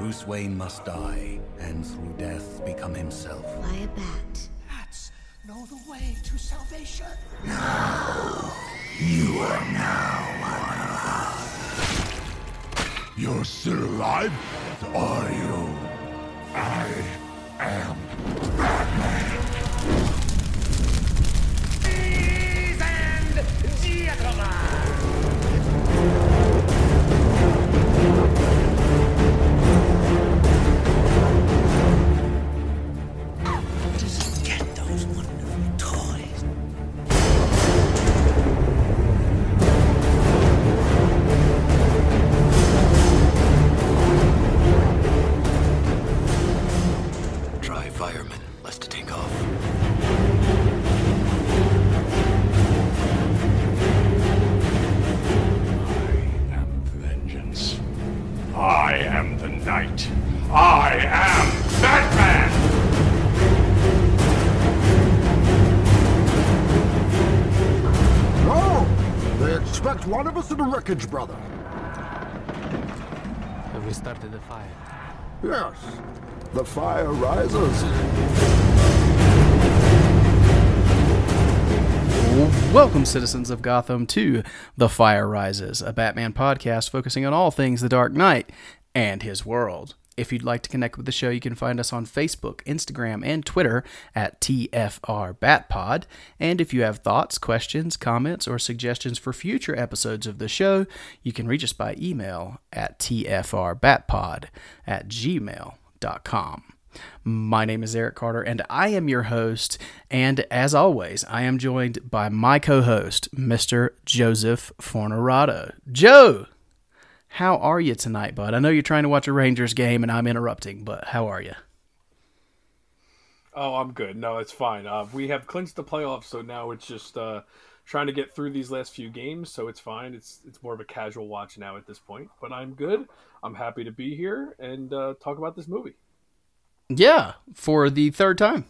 Bruce Wayne must die, and through death become himself. Fly a bat. Bats know the way to salvation. No! You are now one of us. You're still alive? Are you? I am Batman. Ladies and gentlemen. Wreckage, brother. Have we started the fire? Yes. The fire rises. Welcome, citizens of Gotham, to The Fire Rises, a Batman podcast focusing on all things The Dark Knight and his world. If you'd like to connect with the show, you can find us on Facebook, Instagram, and Twitter at TFR Batpod. And if you have thoughts, questions, comments, or suggestions for future episodes of the show, you can reach us by email at TFRBatpod at gmail.com. My name is Eric Carter, and I am your host. And as always, I am joined by my co host, Mr. Joseph Fornerado. Joe, how are you tonight, bud? I know you're trying to watch a Rangers game and I'm interrupting, but how are you? Oh, I'm good. No, it's fine. Uh, we have clinched the playoffs, so now it's just uh, trying to get through these last few games. So it's fine. It's it's more of a casual watch now at this point. But I'm good. I'm happy to be here and uh, talk about this movie. Yeah, for the third time.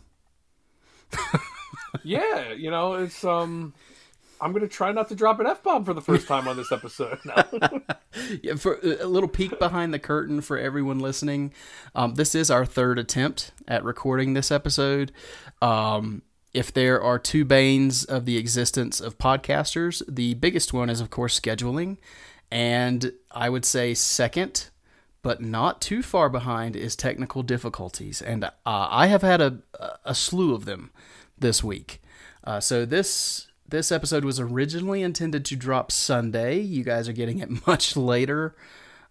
yeah, you know, it's um, I'm gonna try not to drop an f bomb for the first time on this episode. No. Yeah, for a little peek behind the curtain for everyone listening, um, this is our third attempt at recording this episode. Um, if there are two banes of the existence of podcasters, the biggest one is, of course, scheduling. And I would say, second, but not too far behind, is technical difficulties. And uh, I have had a, a slew of them this week. Uh, so this this episode was originally intended to drop Sunday. You guys are getting it much later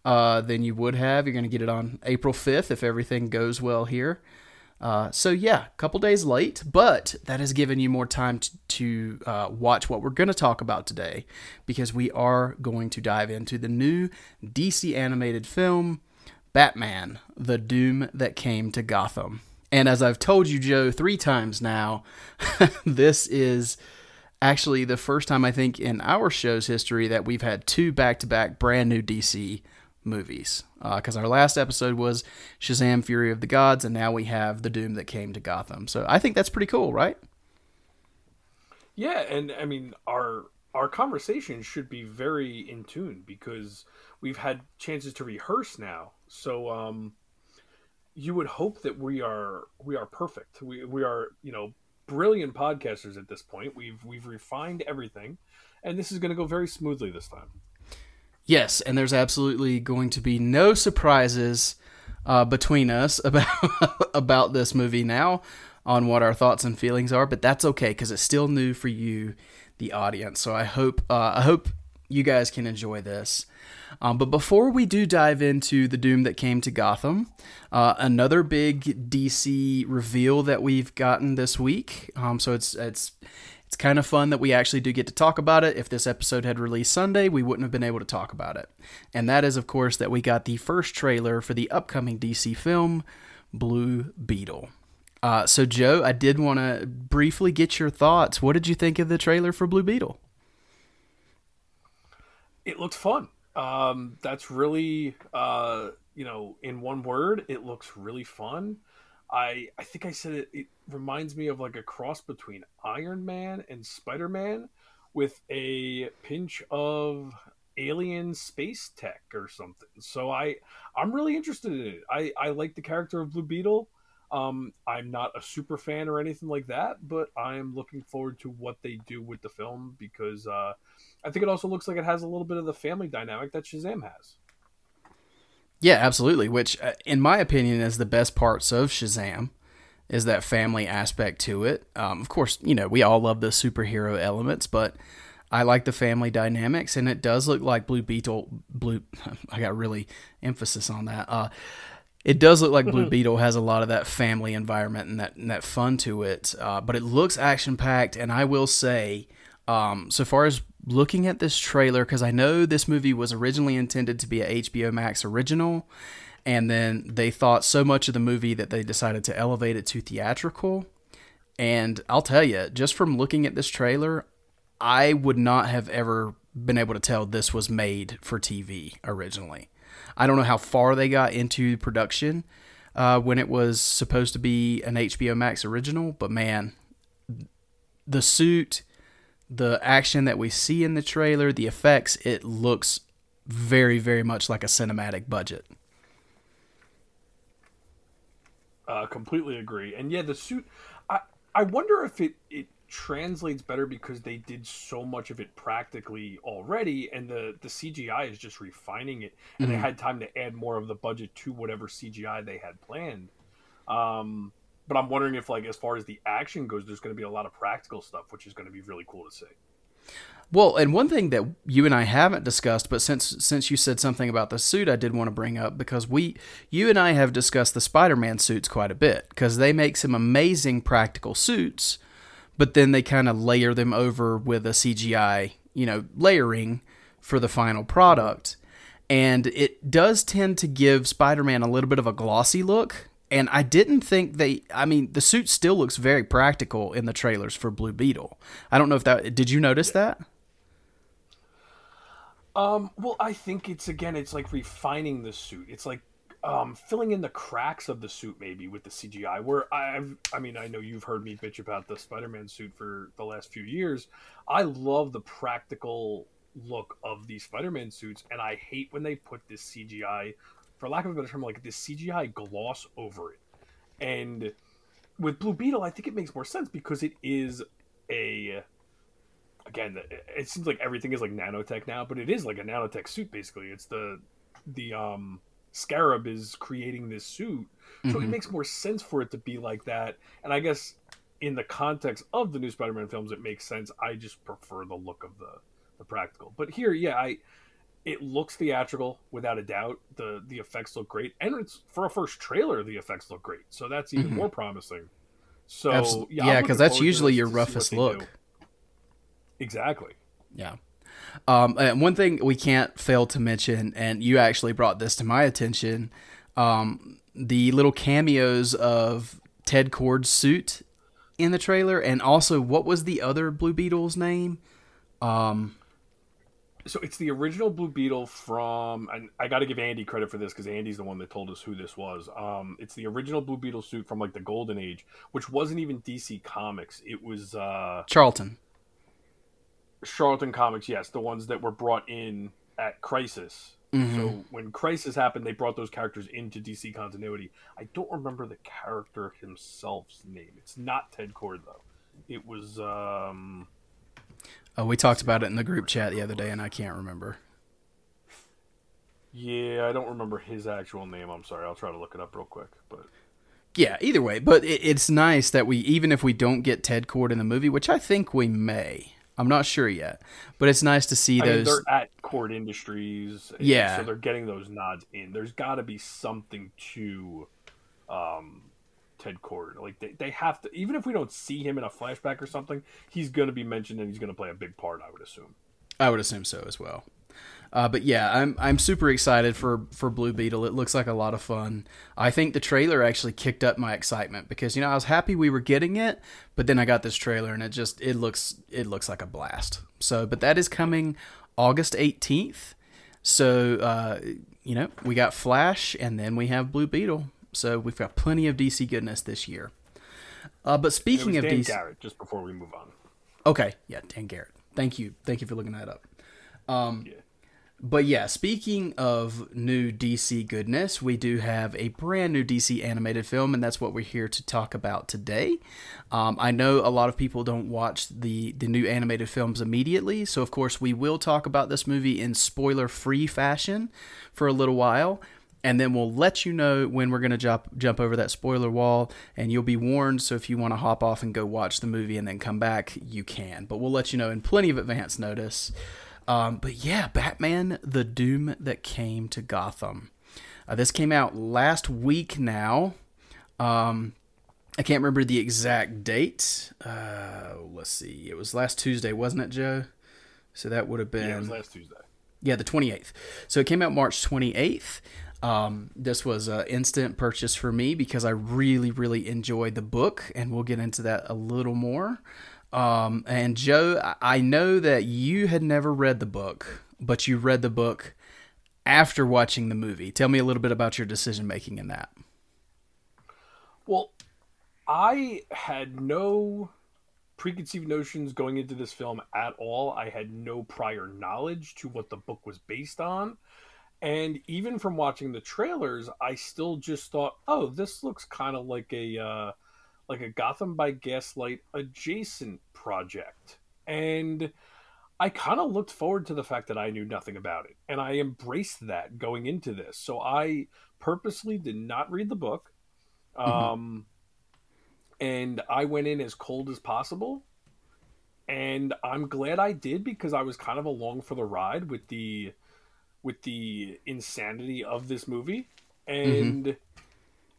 uh, than you would have. You're going to get it on April 5th if everything goes well here. Uh, so yeah, a couple days late, but that has given you more time to, to uh, watch what we're going to talk about today, because we are going to dive into the new DC animated film, Batman: The Doom That Came to Gotham. And as I've told you, Joe, three times now, this is actually the first time I think in our show's history that we've had two back-to-back brand new DC movies. Because our last episode was Shazam: Fury of the Gods, and now we have The Doom That Came to Gotham. So I think that's pretty cool, right? Yeah, and I mean our our conversation should be very in tune because we've had chances to rehearse now. So um you would hope that we are we are perfect. We we are, you know, brilliant podcasters at this point. We've we've refined everything and this is going to go very smoothly this time. Yes, and there's absolutely going to be no surprises uh, between us about about this movie now on what our thoughts and feelings are, but that's okay because it's still new for you, the audience. So I hope uh, I hope you guys can enjoy this. Um, but before we do dive into the doom that came to Gotham, uh, another big DC reveal that we've gotten this week. Um, so it's it's it's kind of fun that we actually do get to talk about it. If this episode had released Sunday, we wouldn't have been able to talk about it. And that is, of course, that we got the first trailer for the upcoming DC film, Blue Beetle. Uh, so, Joe, I did want to briefly get your thoughts. What did you think of the trailer for Blue Beetle? It looked fun. Um, that's really, uh, you know, in one word, it looks really fun. I I think I said it. It reminds me of like a cross between Iron Man and Spider Man, with a pinch of alien space tech or something. So I I'm really interested in it. I I like the character of Blue Beetle. Um, I'm not a super fan or anything like that, but I'm looking forward to what they do with the film because uh, I think it also looks like it has a little bit of the family dynamic that Shazam has. Yeah, absolutely. Which, uh, in my opinion, is the best parts of Shazam, is that family aspect to it. Um, of course, you know we all love the superhero elements, but I like the family dynamics, and it does look like Blue Beetle. Blue, I got really emphasis on that. Uh, it does look like Blue Beetle has a lot of that family environment and that and that fun to it. Uh, but it looks action packed, and I will say, um, so far as looking at this trailer, because I know this movie was originally intended to be a HBO Max original, and then they thought so much of the movie that they decided to elevate it to theatrical. And I'll tell you, just from looking at this trailer, I would not have ever been able to tell this was made for TV originally. I don't know how far they got into production uh, when it was supposed to be an HBO Max original, but man, the suit, the action that we see in the trailer, the effects, it looks very, very much like a cinematic budget. Uh, completely agree. And yeah, the suit. I I wonder if it it translates better because they did so much of it practically already, and the the CGI is just refining it, and Mm-hmm. they had time to add more of the budget to whatever CGI they had planned. Um, but I'm wondering if, like, as far as the action goes, there's going to be a lot of practical stuff, which is going to be really cool to see. Well, and one thing that you and I haven't discussed, but since since you said something about the suit, I did want to bring up because we, you and I have discussed the Spider-Man suits quite a bit because they make some amazing practical suits, but then they kind of layer them over with a CGI, you know, layering for the final product, and it does tend to give Spider-Man a little bit of a glossy look. And I didn't think they. I mean, the suit still looks very practical in the trailers for Blue Beetle. I don't know if that. Did you notice that? Um, well, I think it's again, it's like refining the suit. It's like um, filling in the cracks of the suit, maybe with the CGI. Where I've, I mean, I know you've heard me bitch about the Spider-Man suit for the last few years. I love the practical look of these Spider-Man suits, and I hate when they put this CGI, for lack of a better term, like this CGI gloss over it. And with Blue Beetle, I think it makes more sense because it is a again, it- seems like everything is like nanotech now, but it is like a nanotech suit basically. It's the the um Scarab is creating this suit, so it makes more sense for it to be like that. And I guess in the context of the new Spider-Man films, it makes sense. I just prefer the look of the the practical. But here, yeah, I it looks theatrical without a doubt. the The effects look great, and it's for a first trailer. The effects look great, so that's even more promising. So Abs- yeah, I'm yeah, because that's usually your to see what roughest look. do. Exactly. Yeah. Um, and one thing we can't fail to mention, and you actually brought this to my attention, um, the little cameos of Ted Kord's suit in the trailer, and also what was the other Blue Beetle's name? Um, So it's the original Blue Beetle from, and I got to give Andy credit for this because Andy's the one that told us who this was. Um, it's the original Blue Beetle suit from like the Golden Age, which wasn't even DC Comics. It was uh, Charlton. Charlton Comics, yes, the ones that were brought in at Crisis. So when Crisis happened, they brought those characters into DC continuity. I don't remember the character himself's name. It's not Ted Kord though. It was um Oh, we talked about it in the group chat the other day, and I can't remember. yeah, I don't remember his actual name. I'm sorry. I'll try to look it up real quick. But Yeah, either way, but it, it's nice that we, even if we don't get Ted Kord in the movie, which I think we may, I'm not sure yet, but it's nice to see I mean, those. they're at Kord Industries, Yeah. So they're getting those nods in. There's got to be something to um, Ted Kord. Like they, they have to, even if we don't see him in a flashback or something, he's going to be mentioned and he's going to play a big part. I would assume. I would assume so as well. Uh, but yeah, I'm I'm super excited for for Blue Beetle. It looks like a lot of fun. I think the trailer actually kicked up my excitement because you know I was happy we were getting it, but then I got this trailer and it just it looks it looks like a blast. So, but that is coming August 18th. So uh, you know we got Flash and then we have Blue Beetle. So we've got plenty of DC goodness this year. Uh, but speaking of Dan DC, Garrett. Just before we move on. Okay, yeah, Dan Garret. Thank you, thank you for looking that up. Um, Yeah. but yeah, speaking of new DC goodness, we do have a brand new DC animated film, and that's what we're here to talk about today. Um, I know a lot of people don't watch the the new animated films immediately, so of course we will talk about this movie in spoiler free fashion for a little while. And then we'll let you know when we're going to jump jump over that spoiler wall, and you'll be warned. So if you want to hop off and go watch the movie and then come back, you can. But we'll let you know in plenty of advance notice. Um, but yeah, Batman: The Doom That Came to Gotham. Uh, this came out last week now. Um, I can't remember the exact date. Uh, let's see. It was last Tuesday, wasn't it, Joe? So that would have been Yeah, it was last Tuesday. yeah, the 28th. So it came out March 28th. Um, this was an instant purchase for me because I really, really enjoyed the book, and we'll get into that a little more. Um, and Joe, I- I know that you had never read the book, but you read the book after watching the movie. Tell me a little bit about your decision making in that. Well, I had no preconceived notions going into this film at all. I had no prior knowledge to what the book was based on. And even from watching the trailers, I still just thought, "Oh, this looks kind of like a uh, like a Gotham by Gaslight adjacent project." And I kind of looked forward to the fact that I knew nothing about it, and I embraced that going into this. So I purposely did not read the book. Um, and I went in as cold as possible. And I'm glad I did because I was kind of along for the ride with the with the insanity of this movie. And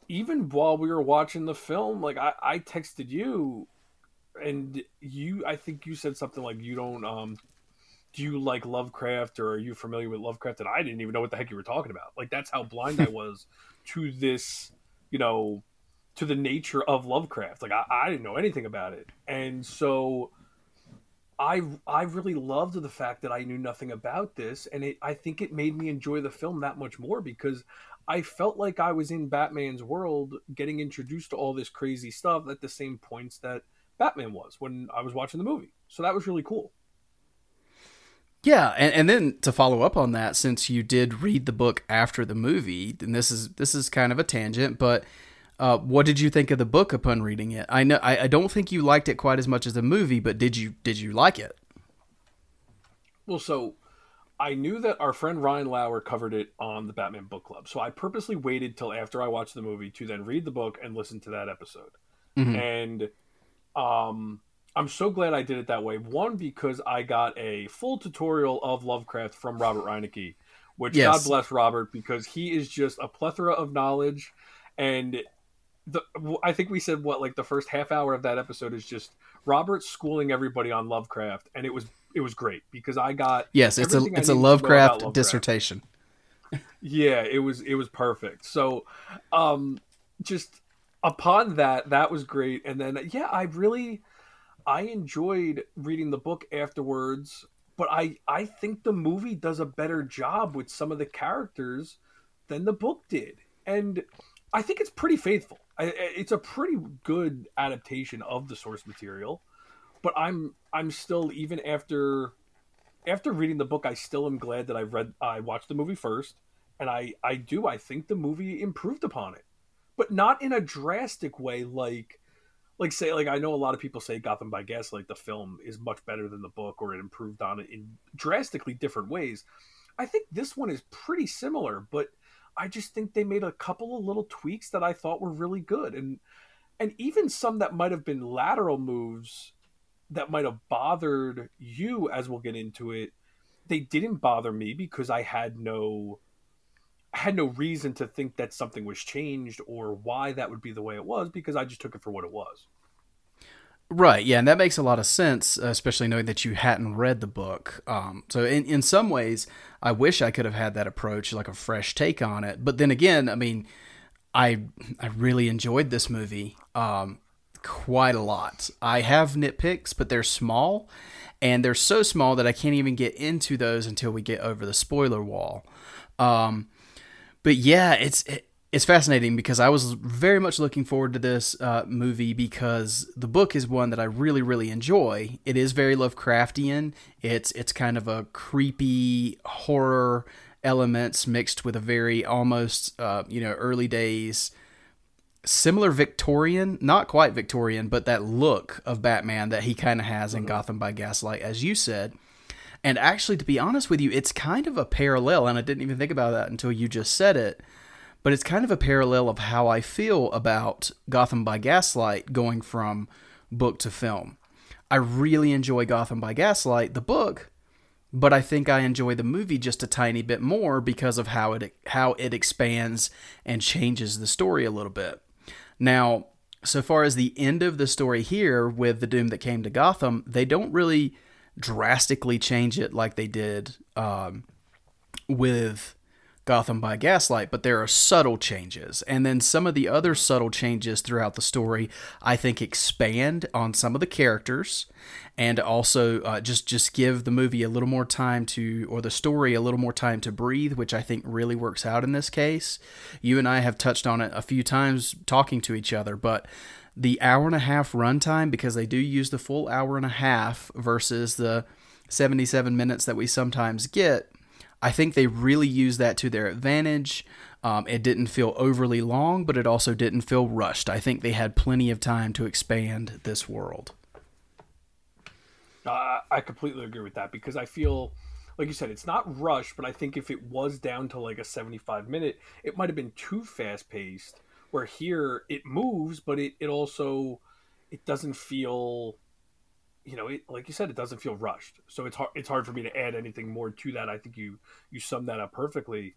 even while we were watching the film, like I, I texted you and you I think you said something like you don't um do you like Lovecraft or are you familiar with Lovecraft? And I didn't even know what the heck you were talking about. Like that's how blind I was to this, you know, to the nature of Lovecraft. Like I, I didn't know anything about it, and so I I really loved the fact that I knew nothing about this, and it I think it made me enjoy the film that much more because I felt like I was in Batman's world, getting introduced to all this crazy stuff at the same points that Batman was when I was watching the movie. So that was really cool. Yeah, and, and then to follow up on that, since you did read the book after the movie, and this is this is kind of a tangent, but uh, what did you think of the book upon reading it? I know I, I don't think you liked it quite as much as the movie, but did you did you like it? Well, so I knew that our friend Ryan Lauer covered it on the Batman Book Club, so I purposely waited till after I watched the movie to then read the book and listen to that episode. And um, I'm so glad I did it that way. One because I got a full tutorial of Lovecraft from Robert Reinecke, which Yes. God bless Robert because he is just a plethora of knowledge and the I think we said what like the first half hour of that episode is just Robert schooling everybody on Lovecraft, and it was it was great because I got Yes, it's a it's a needed to know about Lovecraft, dissertation. Yeah, it was it was perfect. So, um, just upon that, that was great, and then yeah, I really I enjoyed reading the book afterwards. But I I think the movie does a better job with some of the characters than the book did, and I think it's pretty faithful. It's a pretty good adaptation of the source material. But I'm I'm still even after after reading the book, I still am glad that I read I watched the movie first, and I I do I think the movie improved upon it, but not in a drastic way like like say like I know a lot of people say Gotham by Gaslight the film is much better than the book or it improved on it in drastically different ways. I think this one is pretty similar, but I just think they made a couple of little tweaks that I thought were really good. And and even some that might have been lateral moves that might have bothered you as we'll get into it they didn't bother me because i had no I had no reason to think that something was changed or why that would be the way it was because i just took it for what it was Right, yeah, and that makes a lot of sense, especially knowing that you hadn't read the book. Um, so, in, in some ways, I wish I could have had that approach, like a fresh take on it. But then again, I mean, I I really enjoyed this movie um, quite a lot. I have nitpicks, but they're small, and they're so small that I can't even get into those until we get over the spoiler wall. Um, but yeah, it's it, it's fascinating because I was very much looking forward to this uh, movie because the book is one that I really, really enjoy. It is very Lovecraftian. It's it's kind of a creepy horror elements mixed with a very almost uh, you know early days similar Victorian, not quite Victorian, but that look of Batman that he kind of has in Gotham by Gaslight, as you said. And actually, to be honest with you, it's kind of a parallel, and I didn't even think about that until you just said it. But it's kind of a parallel of how I feel about Gotham by Gaslight going from book to film. I really enjoy Gotham by Gaslight, the book, but I think I enjoy the movie just a tiny bit more because of how it how it expands and changes the story a little bit. Now, so far as the end of the story here with the Doom that came to Gotham, they don't really drastically change it like they did um, with Gotham by Gaslight, but there are subtle changes. And then some of the other subtle changes throughout the story, I think, expand on some of the characters and also uh, just just give the movie a little more time to or the story a little more time to breathe which i think really works out in this case you and i have touched on it a few times talking to each other but the hour and a half runtime because they do use the full hour and a half versus the 77 minutes that we sometimes get i think they really used that to their advantage um, it didn't feel overly long but it also didn't feel rushed i think they had plenty of time to expand this world Uh, I completely agree with that because I feel, like you said, it's not rushed, but I think if it was down to like a 75 minute, it might have been too fast paced. Where here it moves, but it, it also it doesn't feel, you know, it like you said, it doesn't feel rushed. So it's hard it's hard for me to add anything more to that. I think you you summed that up perfectly.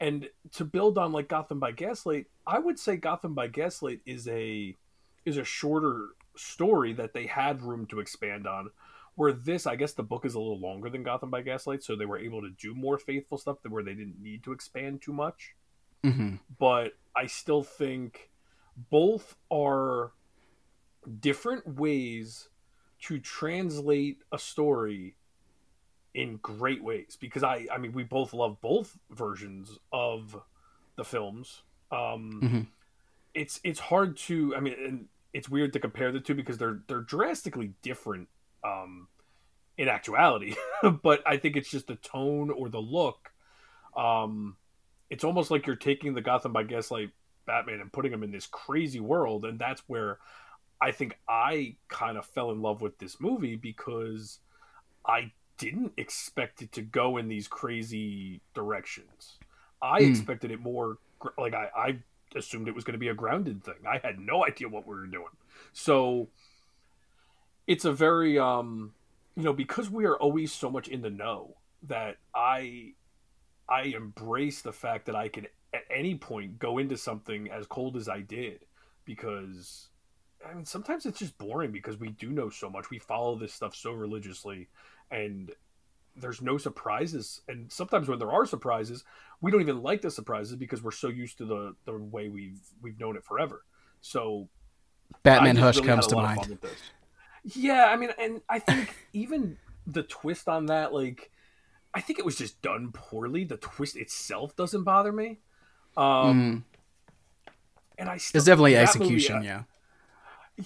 And to build on like Gotham by Gaslight, I would say Gotham by Gaslight is a is a shorter story that they had room to expand on where this, I guess, the book is a little longer than Gotham by Gaslight, so they were able to do more faithful stuff where they didn't need to expand too much. mm-hmm. But I still think both are different ways to translate a story in great ways because I I mean we both love both versions of the films. Um Mm-hmm. it's it's hard to I mean and it's weird to compare the two because they're they're drastically different um in actuality but I think it's just the tone or the look um it's almost like you're taking the Gotham by Gaslight Batman and putting him in this crazy world and that's where I think I kind of fell in love with this movie because I didn't expect it to go in these crazy directions. I Hmm. expected it more like I, I assumed it was going to be a grounded thing. I had no idea what we were doing. So it's a very um you know because we are always so much in the know that I I embrace the fact that I can at any point go into something as cold as I did because I mean sometimes it's just boring because we do know so much. We follow this stuff so religiously and there's no surprises. And sometimes when there are surprises we don't even like the surprises because we're so used to the the way we've we've known it forever. So batman hush really comes to a lot of mind. fun with this. yeah i mean and i think even the twist on that like i think it was just done poorly. The twist itself doesn't bother me. Um and i still, it's definitely movie, execution uh, yeah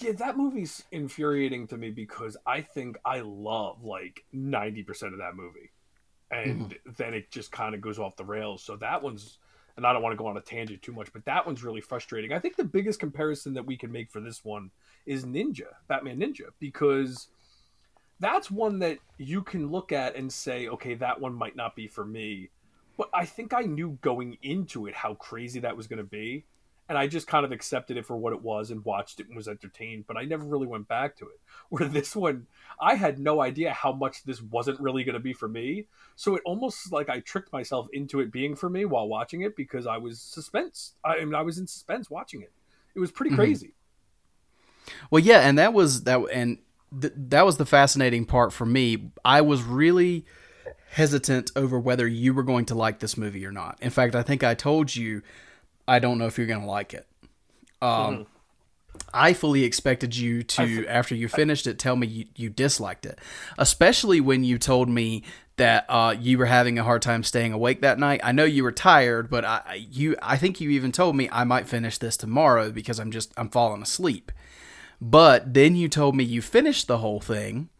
yeah, that movie's infuriating to me because I think I love like 90% of that movie. And mm-hmm. then it just kind of goes off the rails. So that one's, and I don't want to go on a tangent too much, but that one's really frustrating. I think the biggest comparison that we can make for this one is Ninja, Batman Ninja, because that's one that you can look at and say, okay, that one might not be for me. But I think I knew going into it how crazy that was going to be and I just kind of accepted it for what it was and watched it and was entertained, but I never really went back to it. Where this one, I had no idea how much this wasn't really going to be for me, so it almost like I tricked myself into it being for me while watching it because I was suspense. I mean, I was in suspense watching it. It was pretty mm-hmm. crazy. Well, yeah, and that was that, and th- that was the fascinating part for me. I was really hesitant over whether you were going to like this movie or not. In fact, I think I told you I don't know if you're going to like it. Um, I fully expected you to, after you finished it, tell me you, you disliked it, especially when you told me that uh, you were having a hard time staying awake that night. I know you were tired, but I you I think you even told me I might finish this tomorrow because I'm just I'm falling asleep. But then you told me you finished the whole thing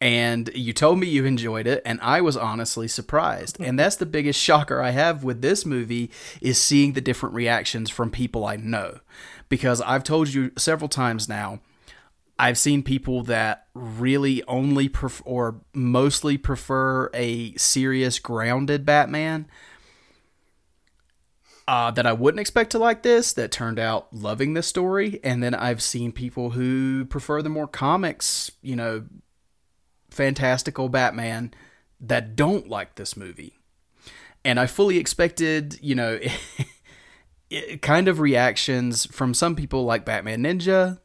and you told me you enjoyed it and I was honestly surprised. And that's the biggest shocker I have with this movie is seeing the different reactions from people I know. Because I've told you several times now I've seen people that really only prefer or mostly prefer a serious, grounded Batman. Uh, that I wouldn't expect to like this, that turned out loving this story. And then I've seen people who prefer the more comics, you know, fantastical Batman that don't like this movie. And I fully expected, you know, kind of reactions from some people like Batman Ninja,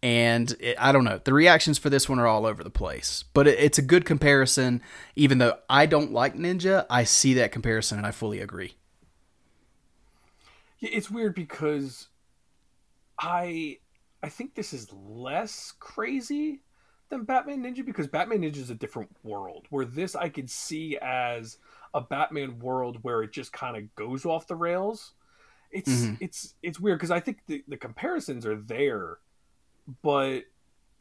and it, I don't know. The reactions for this one are all over the place, but it, it's a good comparison. Even though I don't like Ninja, I see that comparison and I fully agree. It's weird because I I think this is less crazy than Batman Ninja because Batman Ninja is a different world. Where this I could see as a Batman world where it just kind of goes off the rails. It's mm-hmm. it's it's weird because I think the, the comparisons are there but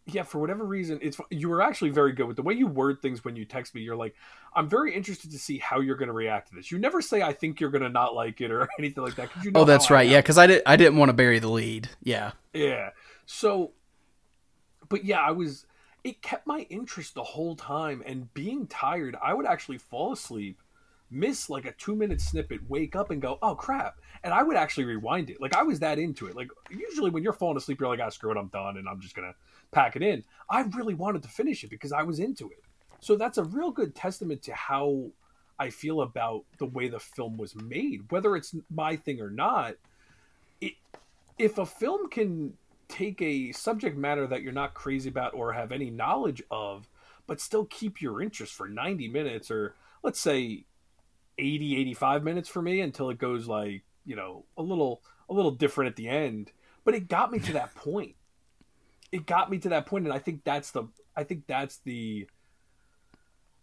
yeah, for whatever reason, it's you were actually very good with the way you word things when you text me. You're like, I'm very interested to see how you're going to react to this. You never say I think you're going to not like it or anything like that. You know oh, that's right. Yeah, because I did. I didn't want to bury the lead. Yeah. Yeah. So, but yeah, I was. It kept my interest the whole time, and being tired, I would actually fall asleep miss like a two minute snippet, wake up and go, oh crap. And I would actually rewind it. Like I was that into it. Like usually when you're falling asleep, you're like, ah, screw it, I'm done and I'm just going to pack it in. I really wanted to finish it because I was into it. So that's a real good testament to how I feel about the way the film was made. Whether it's my thing or not, it, if a film can take a subject matter that you're not crazy about or have any knowledge of, but still keep your interest for 90 minutes or let's say 80 85 minutes for me until it goes like you know a little a little different at the end. But it got me to that point. It got me to that point and i think that's the i think that's the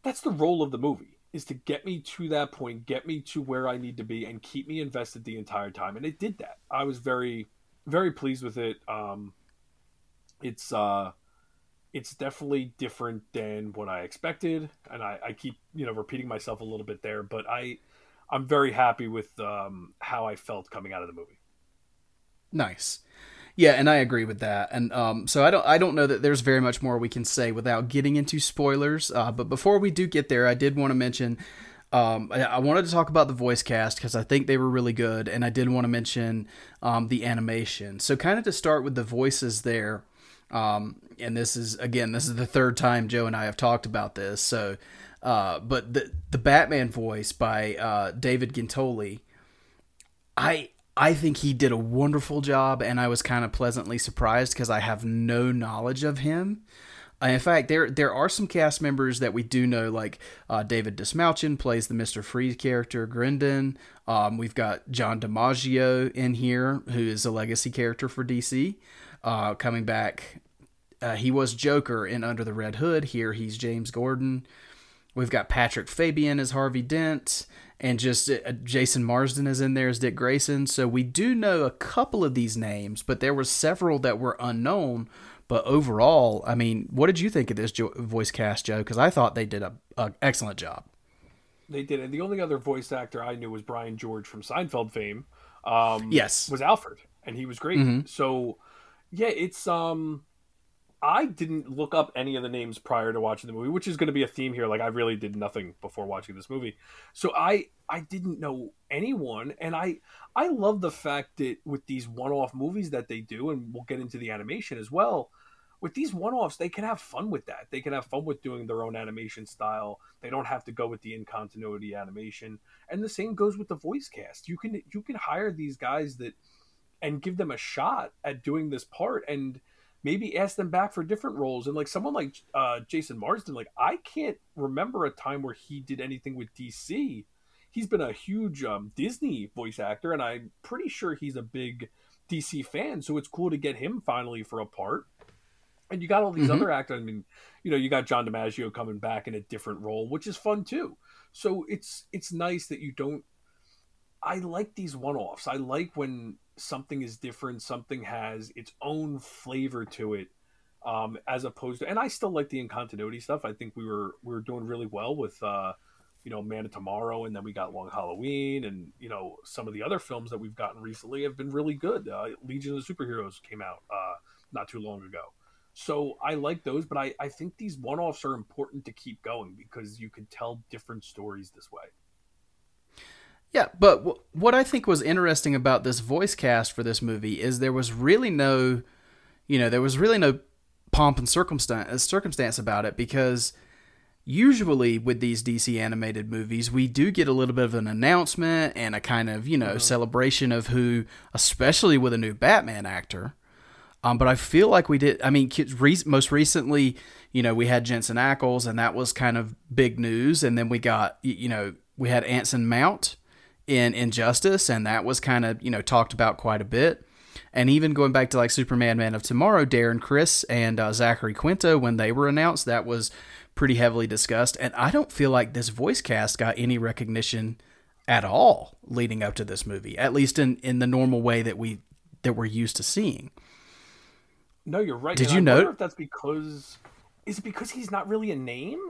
that's the role of the movie is to get me to that point get me to where i need to be and keep me invested the entire time. And it did that. I was very very pleased with it um it's uh it's definitely different than what I expected, and I, I, keep you know repeating myself a little bit there, but I I'm very happy with um, how I felt coming out of the movie. Nice. Yeah, and I agree with that. And um, so I don't I don't know that there's very much more we can say without getting into spoilers. Uh, but before we do get there, I did want to mention um, I, I, wanted to talk about the voice cast because I think they were really good, and I did want to mention um, the animation. So kind of to start with the voices there. Um, and this is again, this is the third time Joe and I have talked about this. So, uh, but the the Batman voice by uh, David Giuntoli, I I think he did a wonderful job, and I was kind of pleasantly surprised because I have no knowledge of him. Uh, in fact, there there are some cast members that we do know, like uh, David Dastmalchian plays the Mister Freeze character, Grendon. Um, we've got John DiMaggio in here, who is a legacy character for DC, uh, coming back uh, he was Joker in Under the Red Hood. Here he's James Gordon. We've got Patrick Fabian as Harvey Dent, and just uh, Jason Marsden is in there as Dick Grayson. So we do know a couple of these names, but there were several that were unknown. But overall, I mean, what did you think of this jo- voice cast, Joe? Because I thought they did a, a, excellent job. They did, and the only other voice actor I knew was Brian George from Seinfeld fame. Um, yes, was Alfred, and he was great. Mm-hmm. So, yeah, it's um, I didn't look up any of the names prior to watching the movie, which is going to be a theme here. Like I really did nothing before watching this movie, so I I didn't know anyone, and I I love the fact that with these one-off movies that they do, and we'll get into the animation as well. With these one-offs, they can have fun with that. They can have fun with doing their own animation style. They don't have to go with the in continuity animation, and the same goes with the voice cast. You can you can hire these guys that and give them a shot at doing this part and maybe ask them back for different roles. And like someone like uh, Jason Marsden, like I can't remember a time where he did anything with DC. He's been a huge um, Disney voice actor, and I'm pretty sure he's a big DC fan. So it's cool to get him finally for a part. and you got all these Mhm. other actors. I mean, you know, you got John DiMaggio coming back in a different role, which is fun too. So it's it's nice that you don't. I like these one-offs. I like when something is different, something has its own flavor to it, um, as opposed to. And I still like the in continuity stuff. I think we were we were doing really well with. Uh, you know, Man of Tomorrow, and then we got Long Halloween, and you know, some of the other films that we've gotten recently have been really good. Uh, Legion of the Superheroes came out uh, not too long ago, so I like those. But I, I think these one-offs are important to keep going because you can tell different stories this way. Yeah, but w- what I think was interesting about this voice cast for this movie is there was really no, you know, there was really no pomp and circumstance circumstance about it because usually with these DC animated movies, we do get a little bit of an announcement and a kind of, you know, celebration of who, especially with a new Batman actor. Um, but I feel like we did. I mean, re- most recently, you know, we had Jensen Ackles, and that was kind of big news. And then we got, you know, we had Anson Mount in Injustice, and that was kind of, you know, talked about quite a bit. And even going back to like Superman, Man of Tomorrow, Darren Criss and uh, Zachary Quinto, when they were announced, that was pretty heavily discussed. And I don't feel like this voice cast got any recognition at all leading up to this movie, at least in, in the normal way that we that we're used to seeing. No, you're right. Did and you I know- if that's because is it because he's not really a name?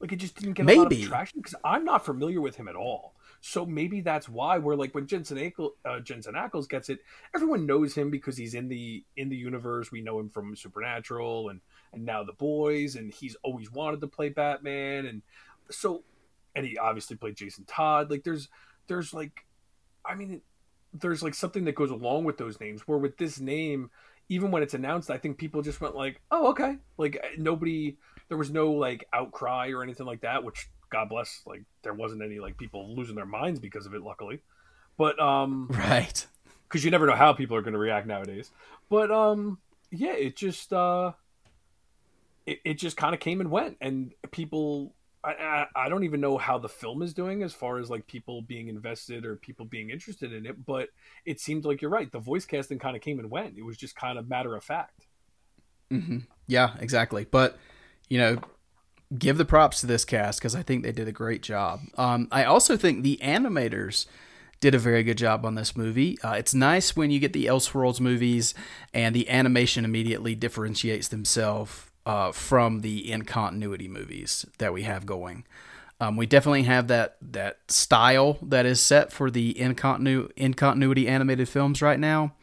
Like it just didn't get a lot of Maybe. traction because I'm not familiar with him at all. So maybe that's why we're like when Jensen Ackles, uh, Jensen Ackles gets it, everyone knows him because he's in the in the universe. We know him from Supernatural and and now The Boys, and he's always wanted to play Batman, and so and he obviously played Jason Todd. Like there's there's like, I mean, there's like something that goes along with those names. Where with this name, even when it's announced, I think people just went like, "Oh, okay." Like nobody, there was no like outcry or anything like that. Which God bless, like there wasn't any like people losing their minds because of it. Luckily, but um, Right. because you never know how people are going to react nowadays. But um, yeah, it just uh, it, it just kind of came and went, and people. I, I, I don't even know how the film is doing as far as like people being invested or people being interested in it, but it seemed like you're right. The voice casting kind of came and went. It was just kind of matter of fact. Yeah, exactly. But you know, give the props to this cast because I think they did a great job. Um, I also think the animators did a very good job on this movie. Uh, it's nice when you get the Elseworlds movies and the animation immediately differentiates themselves uh, from the in continuity movies that we have going. Um, we definitely have that that style that is set for the in continu- in continuity animated films right now,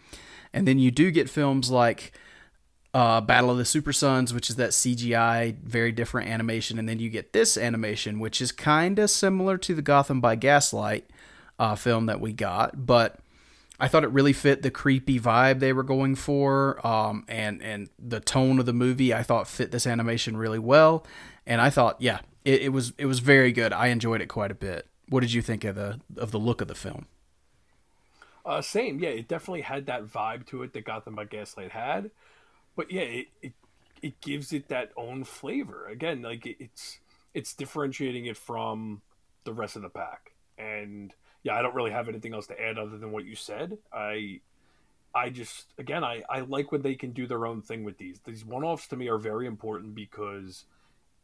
and then you do get films like uh, Battle of the Super Sons, which is that CGI, very different animation, and then you get this animation, which is kind of similar to the Gotham by Gaslight uh, film that we got, but I thought it really fit the creepy vibe they were going for, um, and and the tone of the movie. I thought fit this animation really well, and I thought, yeah, it, it was it was very good. I enjoyed it quite a bit. What did you think of the of the look of the film? Uh, same, yeah. It definitely had that vibe to it that Gotham by Gaslight had, but yeah, it it, it gives it that own flavor. Again, like it, it's it's differentiating it from the rest of the pack. And yeah, I don't really have anything else to add other than what you said. I I just again I I like when they can do their own thing with these. These one offs to me are very important because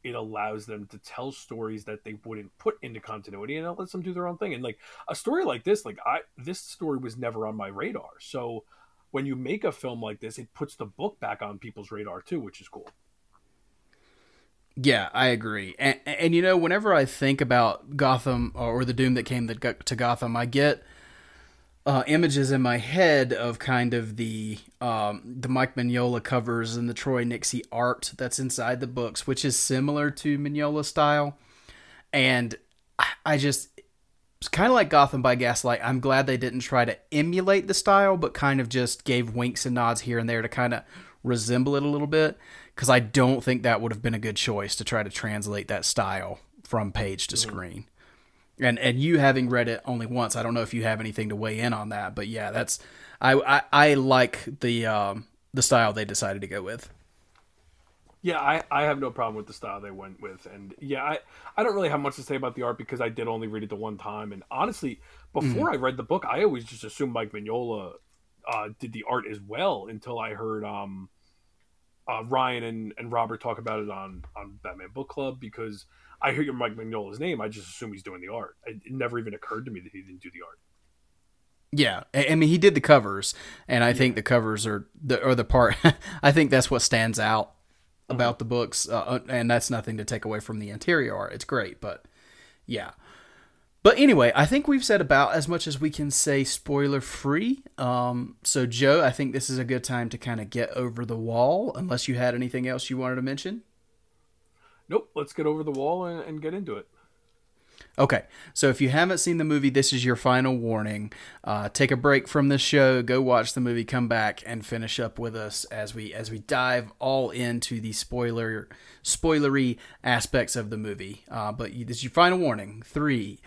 it allows them to tell stories that they wouldn't put into continuity and it lets them do their own thing and like a story like this like i this story was never on my radar so when you make a film like this it puts the book back on people's radar too which is cool Yeah, I agree. And, and you know, whenever I think about Gotham or the Doom that came to Gotham, I get uh, images in my head of kind of the um, the Mike Mignola covers and the Troy Nixey art that's inside the books, which is similar to Mignola style. And I just it's kind of like Gotham by Gaslight. I'm glad they didn't try to emulate the style, but kind of just gave winks and nods here and there to kind of resemble it a little bit. Because I don't think that would have been a good choice to try to translate that style from page to screen. And and you having read it only once, I don't know if you have anything to weigh in on that, but yeah, that's I I, I like the um the style they decided to go with. Yeah I, I have no problem with the style they went with and yeah I, I don't really have much to say about the art because i did only read it the one time and honestly before i read the book i always just assumed mike Mignola uh, did the art as well until i heard um uh, Ryan and, and Robert talk about it on on Batman Book Club because I hear Mike Mignola's name, I just assume he's doing the art. It, it never even occurred to me that he didn't do the art. Yeah, I I mean he did the covers, and I think the covers are the or the part. I think that's what stands out about the books, uh, and that's nothing to take away from the interior art. It's great, but yeah. But anyway, I think we've said about as much as we can say spoiler free. Um, so Joe, I think this is a good time to kind of get over the wall, unless you had anything else you wanted to mention. Nope, let's get over the wall and, and get into it. Okay, so if you haven't seen the movie, this is your final warning. Uh, take a break from this show, go watch the movie, come back and finish up with us as we as we dive all into the spoiler spoilery aspects of the movie. Uh, but this is your final warning. Three,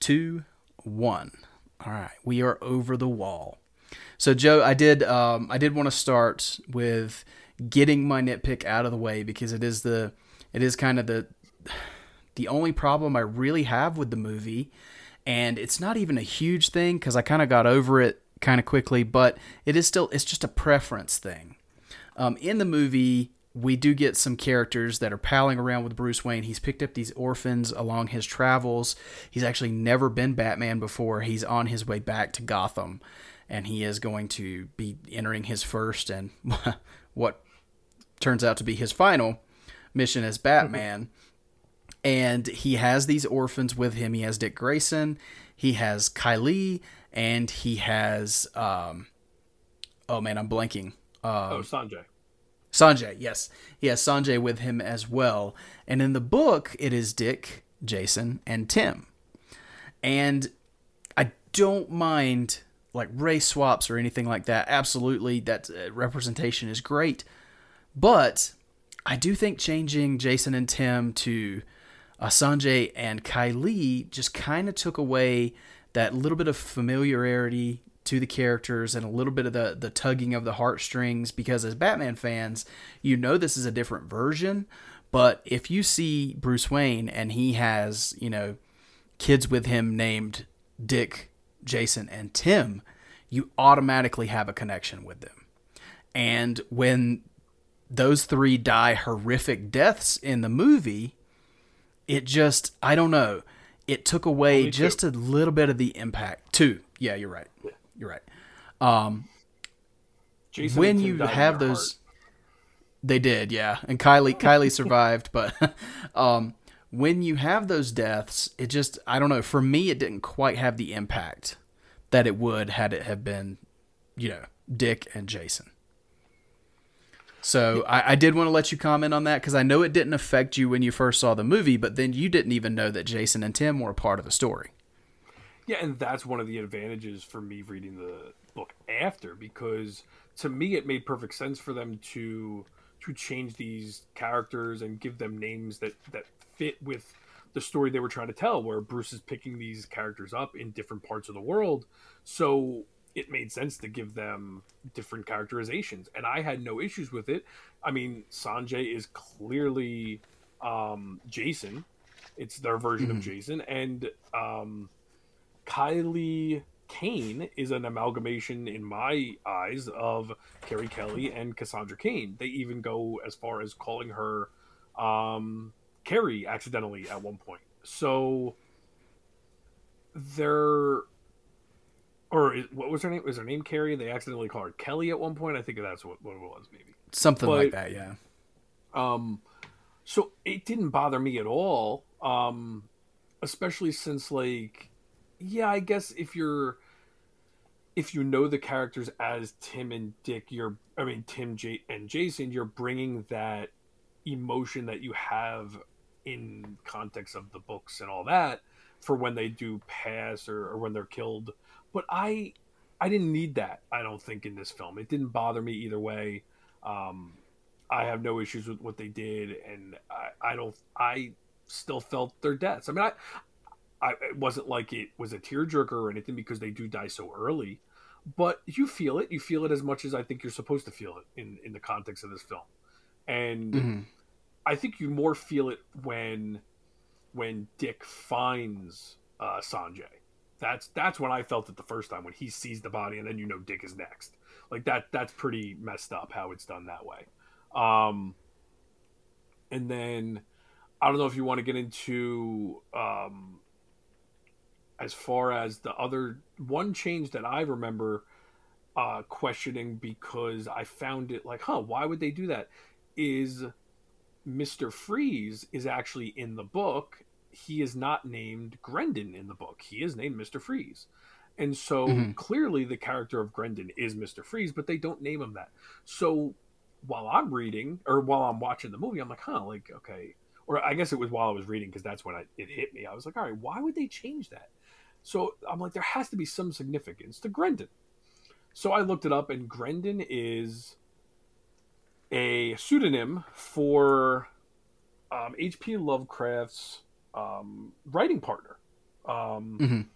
two, one. All right, we are over the wall. So Joe, I did um, I did want to start with getting my nitpick out of the way because it is the it is kind of the the only problem I really have with the movie, and it's not even a huge thing because I kind of got over it kind of quickly, but it is still it's just a preference thing. Um, in the movie, we do get some characters that are palling around with Bruce Wayne. He's picked up these orphans along his travels. He's actually never been Batman before. He's on his way back to Gotham, and he is going to be entering his first and what turns out to be his final mission as Batman and he has these orphans with him. He has Dick Grayson, he has Kai Li, and he has um, oh man, I'm blanking. Um, Oh, Sanjay. Sanjay, yes, he has Sanjay with him as well. And in the book, it is Dick, Jason, and Tim. And I don't mind like race swaps or anything like that. Absolutely, that uh, representation is great. But I do think changing Jason and Tim to uh, and Kai Li just kind of took away that little bit of familiarity to the characters and a little bit of the the tugging of the heartstrings because as Batman fans, you know this is a different version, but if you see Bruce Wayne and he has, you know, kids with him named Dick, Jason and Tim, you automatically have a connection with them. And when those three die horrific deaths in the movie, it just I don't know. It took away Only two. just a little bit of the impact. Two. Yeah, you're right. You're right. Um Jason when you have their those they did, yeah. And Kai Li Kai Li survived, but um when you have those deaths, it just I don't know, for me it didn't quite have the impact that it would had it have been, you know, Dick and Jason. So I, I did want to let you comment on that because I know it didn't affect you when you first saw the movie, but then you didn't even know that Jason and Tim were a part of the story. Yeah, and that's one of the advantages for me reading the book after because to me it made perfect sense for them to to change these characters and give them names that that fit with the story they were trying to tell where Bruce is picking these characters up in different parts of the world. So it made sense to give them different characterizations and I had no issues with it. I mean, Sanjay is clearly um Jason. It's their version of Jason and um Kylie Kane is an amalgamation in my eyes of Carrie Kelly and Cassandra Cain. They even go as far as calling her um, Carrie accidentally at one point. So they're or is, what was her name? Was her name Carrie? They accidentally called her Kelly at one point. I think that's what, what it was, maybe. Something like that, yeah. Um, so it didn't bother me at all. Um, especially since like, yeah, I guess if you're, if you know the characters as Tim and Dick, you're, I mean, Tim, J- and Jason, you're bringing that emotion that you have in context of the books and all that for when they do pass or, or when they're killed. But I, I didn't need that. I don't think in this film. It didn't bother me either way. Um, I have no issues with what they did, and I, I don't. I still felt their deaths. I mean, I, I it wasn't like it was a tearjerker or anything because they do die so early, but you feel it. You feel it as much as I think you're supposed to feel it in in the context of this film, and Mhm. I think you more feel it when when Dick finds uh, Sanjay. That's that's when I felt it the first time when he sees the body and then you know Dick is next. Like that that's pretty messed up how it's done that way. Um, and then I don't know if you want to get into um, as far as the other one change that I remember uh, questioning because I found it like, huh, why would they do that? Is Mr. Freeze is actually in the book. He is not named Grendon in the book. He is named Mr. Freeze. And so Mhm. clearly the character of Grendon is Mr. Freeze, but they don't name him that. So while I'm reading or while I'm watching the movie, I'm like, huh, like, okay. Or I guess it was while I was reading because that's when I, it hit me. I was like, all right, why would they change that? So I'm like, there has to be some significance to Grendon. So I looked it up, and Grendon is a pseudonym for um, H.P. Lovecraft's um, writing partner. Um, Mhm.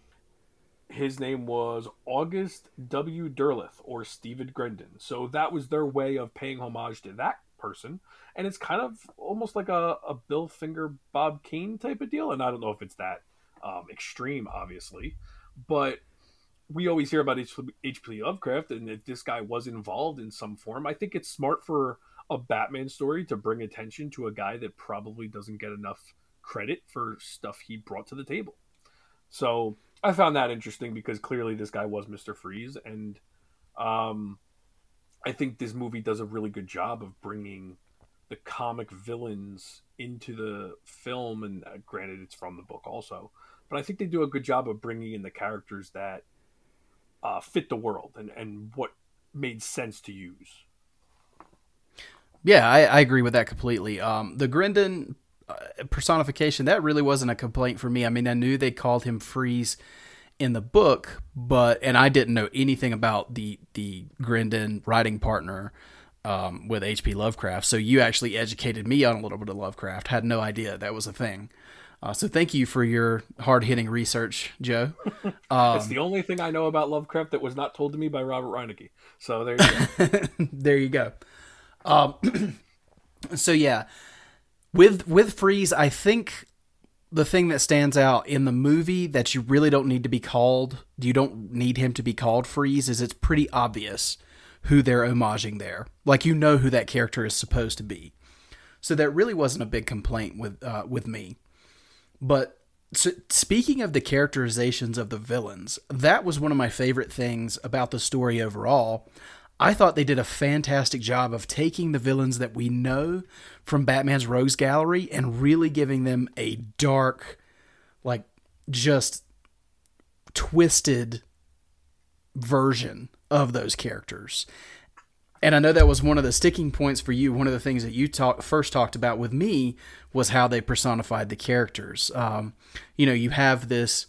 His name was August W. Derleth or Stephen Grendon. So that was their way of paying homage to that person. And it's kind of almost like a, a Bill Finger, Bob Kane type of deal. And I don't know if it's that um, extreme, obviously, but we always hear about H.P. Lovecraft, and if this guy was involved in some form, I think it's smart for a Batman story to bring attention to a guy that probably doesn't get enough credit for stuff he brought to the table. So I found that interesting because clearly this guy was Mister Freeze, and um, I think this movie does a really good job of bringing the comic villains into the film. And uh, granted, it's from the book also, but I think they do a good job of bringing in the characters that uh, fit the world and, and what made sense to use. Yeah, I, I agree with that completely. Um, the Grendon personification that really wasn't a complaint for me. I mean, I knew they called him Freeze in the book, but and I didn't know anything about the the Grendon writing partner um, with H.P. Lovecraft. So you actually educated me on a little bit of Lovecraft. Had no idea that was a thing. Uh, so thank you for your hard hitting research, Joe. It's the only thing I know about Lovecraft that was not told to me by Robert Reinecke. So there you go. there you go. Um, so yeah, with with Freeze, I think the thing that stands out in the movie that you really don't need to be called, you don't need him to be called Freeze, is it's pretty obvious who they're homaging there. Like you know who that character is supposed to be. So that really wasn't a big complaint with uh, with me. But so, speaking of the characterizations of the villains, that was one of my favorite things about the story overall. I thought they did a fantastic job of taking the villains that we know from Batman's Rogues Gallery and really giving them a dark, like just twisted version of those characters. And I know that was one of the sticking points for you. One of the things that you talk, first talked about with me was how they personified the characters. Um, you know, you have this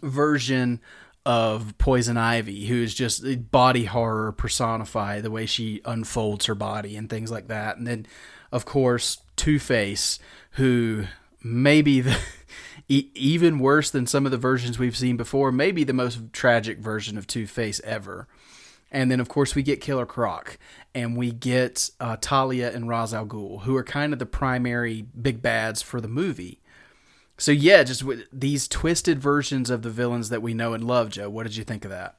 version of Poison Ivy, who's just body horror personified, the way she unfolds her body and things like that. And then, of course, Two Face, who maybe the, even worse than some of the versions we've seen before, maybe the most tragic version of Two Face ever. And then, of course, we get Killer Croc, and we get uh, Talia and Ra's al Ghul, who are kind of the primary big bads for the movie. So yeah, just with these twisted versions of the villains that we know and love. Joe, what did you think of that?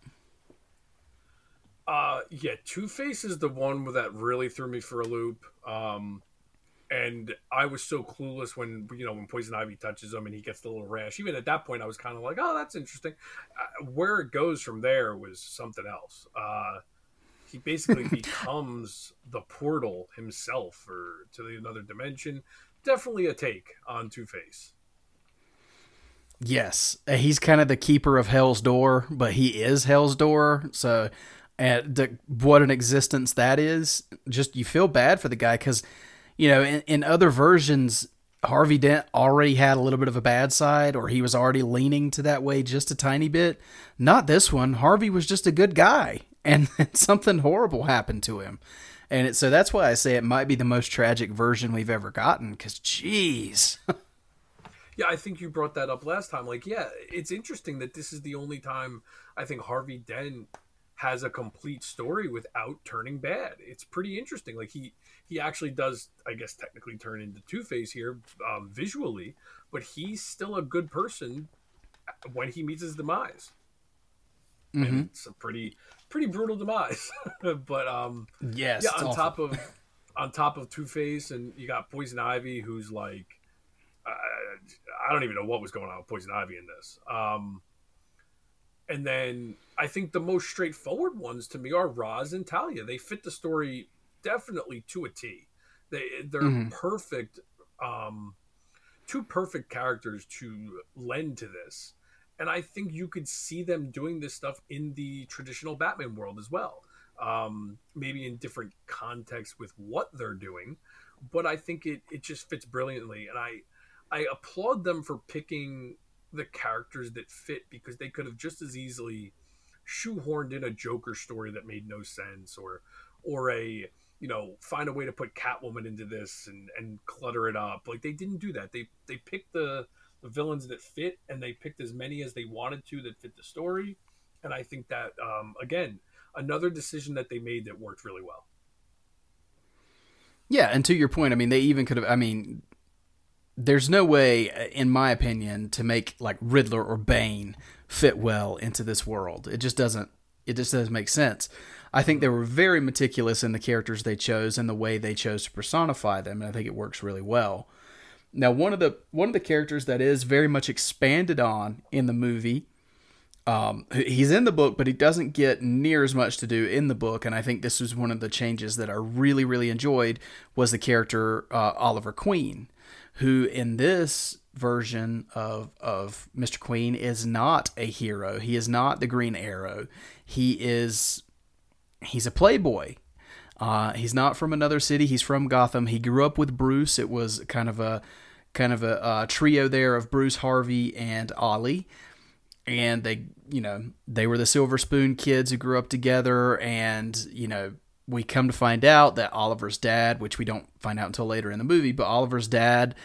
Uh, yeah, Two Face is the one that really threw me for a loop. Um, and I was so clueless when you know when Poison Ivy touches him and he gets the little rash. Even at that point, I was kind of like, "Oh, that's interesting." Uh, where it goes from there was something else. Uh, he basically becomes the portal himself, or to the another dimension. Definitely a take on Two Face. Yes, uh, he's kind of the keeper of Hell's Door, but he is Hell's Door. So, and the, what an existence that is. Just you feel bad for the guy because, you know, in, in other versions, Harvey Dent already had a little bit of a bad side, or he was already leaning to that way just a tiny bit. Not this one. Harvey was just a good guy, and something horrible happened to him. And it, so that's why I say it might be the most tragic version we've ever gotten. Because, jeez. Yeah, I think you brought that up last time. Like, yeah, it's interesting that this is the only time I think Harvey Dent has a complete story without turning bad. It's pretty interesting. Like he he actually does, I guess, technically turn into Two Face here um, visually, but he's still a good person when he meets his demise. Mm-hmm. And it's a pretty pretty brutal demise. but um, Yes. yeah, on awful. top of on top of Two Face, and you got Poison Ivy, who's like, uh, I don't even know what was going on with Poison Ivy in this. Um, and then I think the most straightforward ones to me are Ra's and Talia. They fit the story definitely to a T. They they're Mhm. perfect, um, two perfect characters to lend to this, and I think you could see them doing this stuff in the traditional Batman world as well. Um, maybe in different contexts with what they're doing, but I think it it just fits brilliantly, and I I applaud them for picking the characters that fit because they could have just as easily shoehorned in a Joker story that made no sense or or a you know find a way to put Catwoman into this and and clutter it up. Like they didn't do that. They they picked the the villains that fit and they picked as many as they wanted to that fit the story. And I think that um, again another decision that they made that worked really well. Yeah, and to your point, I mean, they even could have. I mean, there's no way, in my opinion, to make like Riddler or Bane fit well into this world. It just doesn't. It just doesn't make sense. I think they were very meticulous in the characters they chose and the way they chose to personify them, and I think it works really well. Now, one of the one of the characters that is very much expanded on in the movie um, he's in the book, but he doesn't get near as much to do in the book. And I think this was one of the changes that I really, really enjoyed was the character uh, Oliver Queen, who in this version of of Mr. Queen is not a hero. He is not the Green Arrow. He is he's a playboy. Uh, he's not from another city. He's from Gotham. He grew up with Bruce. It was kind of a kind of a, trio there of Bruce Harvey and Ollie and they you know they were the silver spoon kids who grew up together and you know we come to find out that oliver's dad which we don't find out until later in the movie but oliver's dad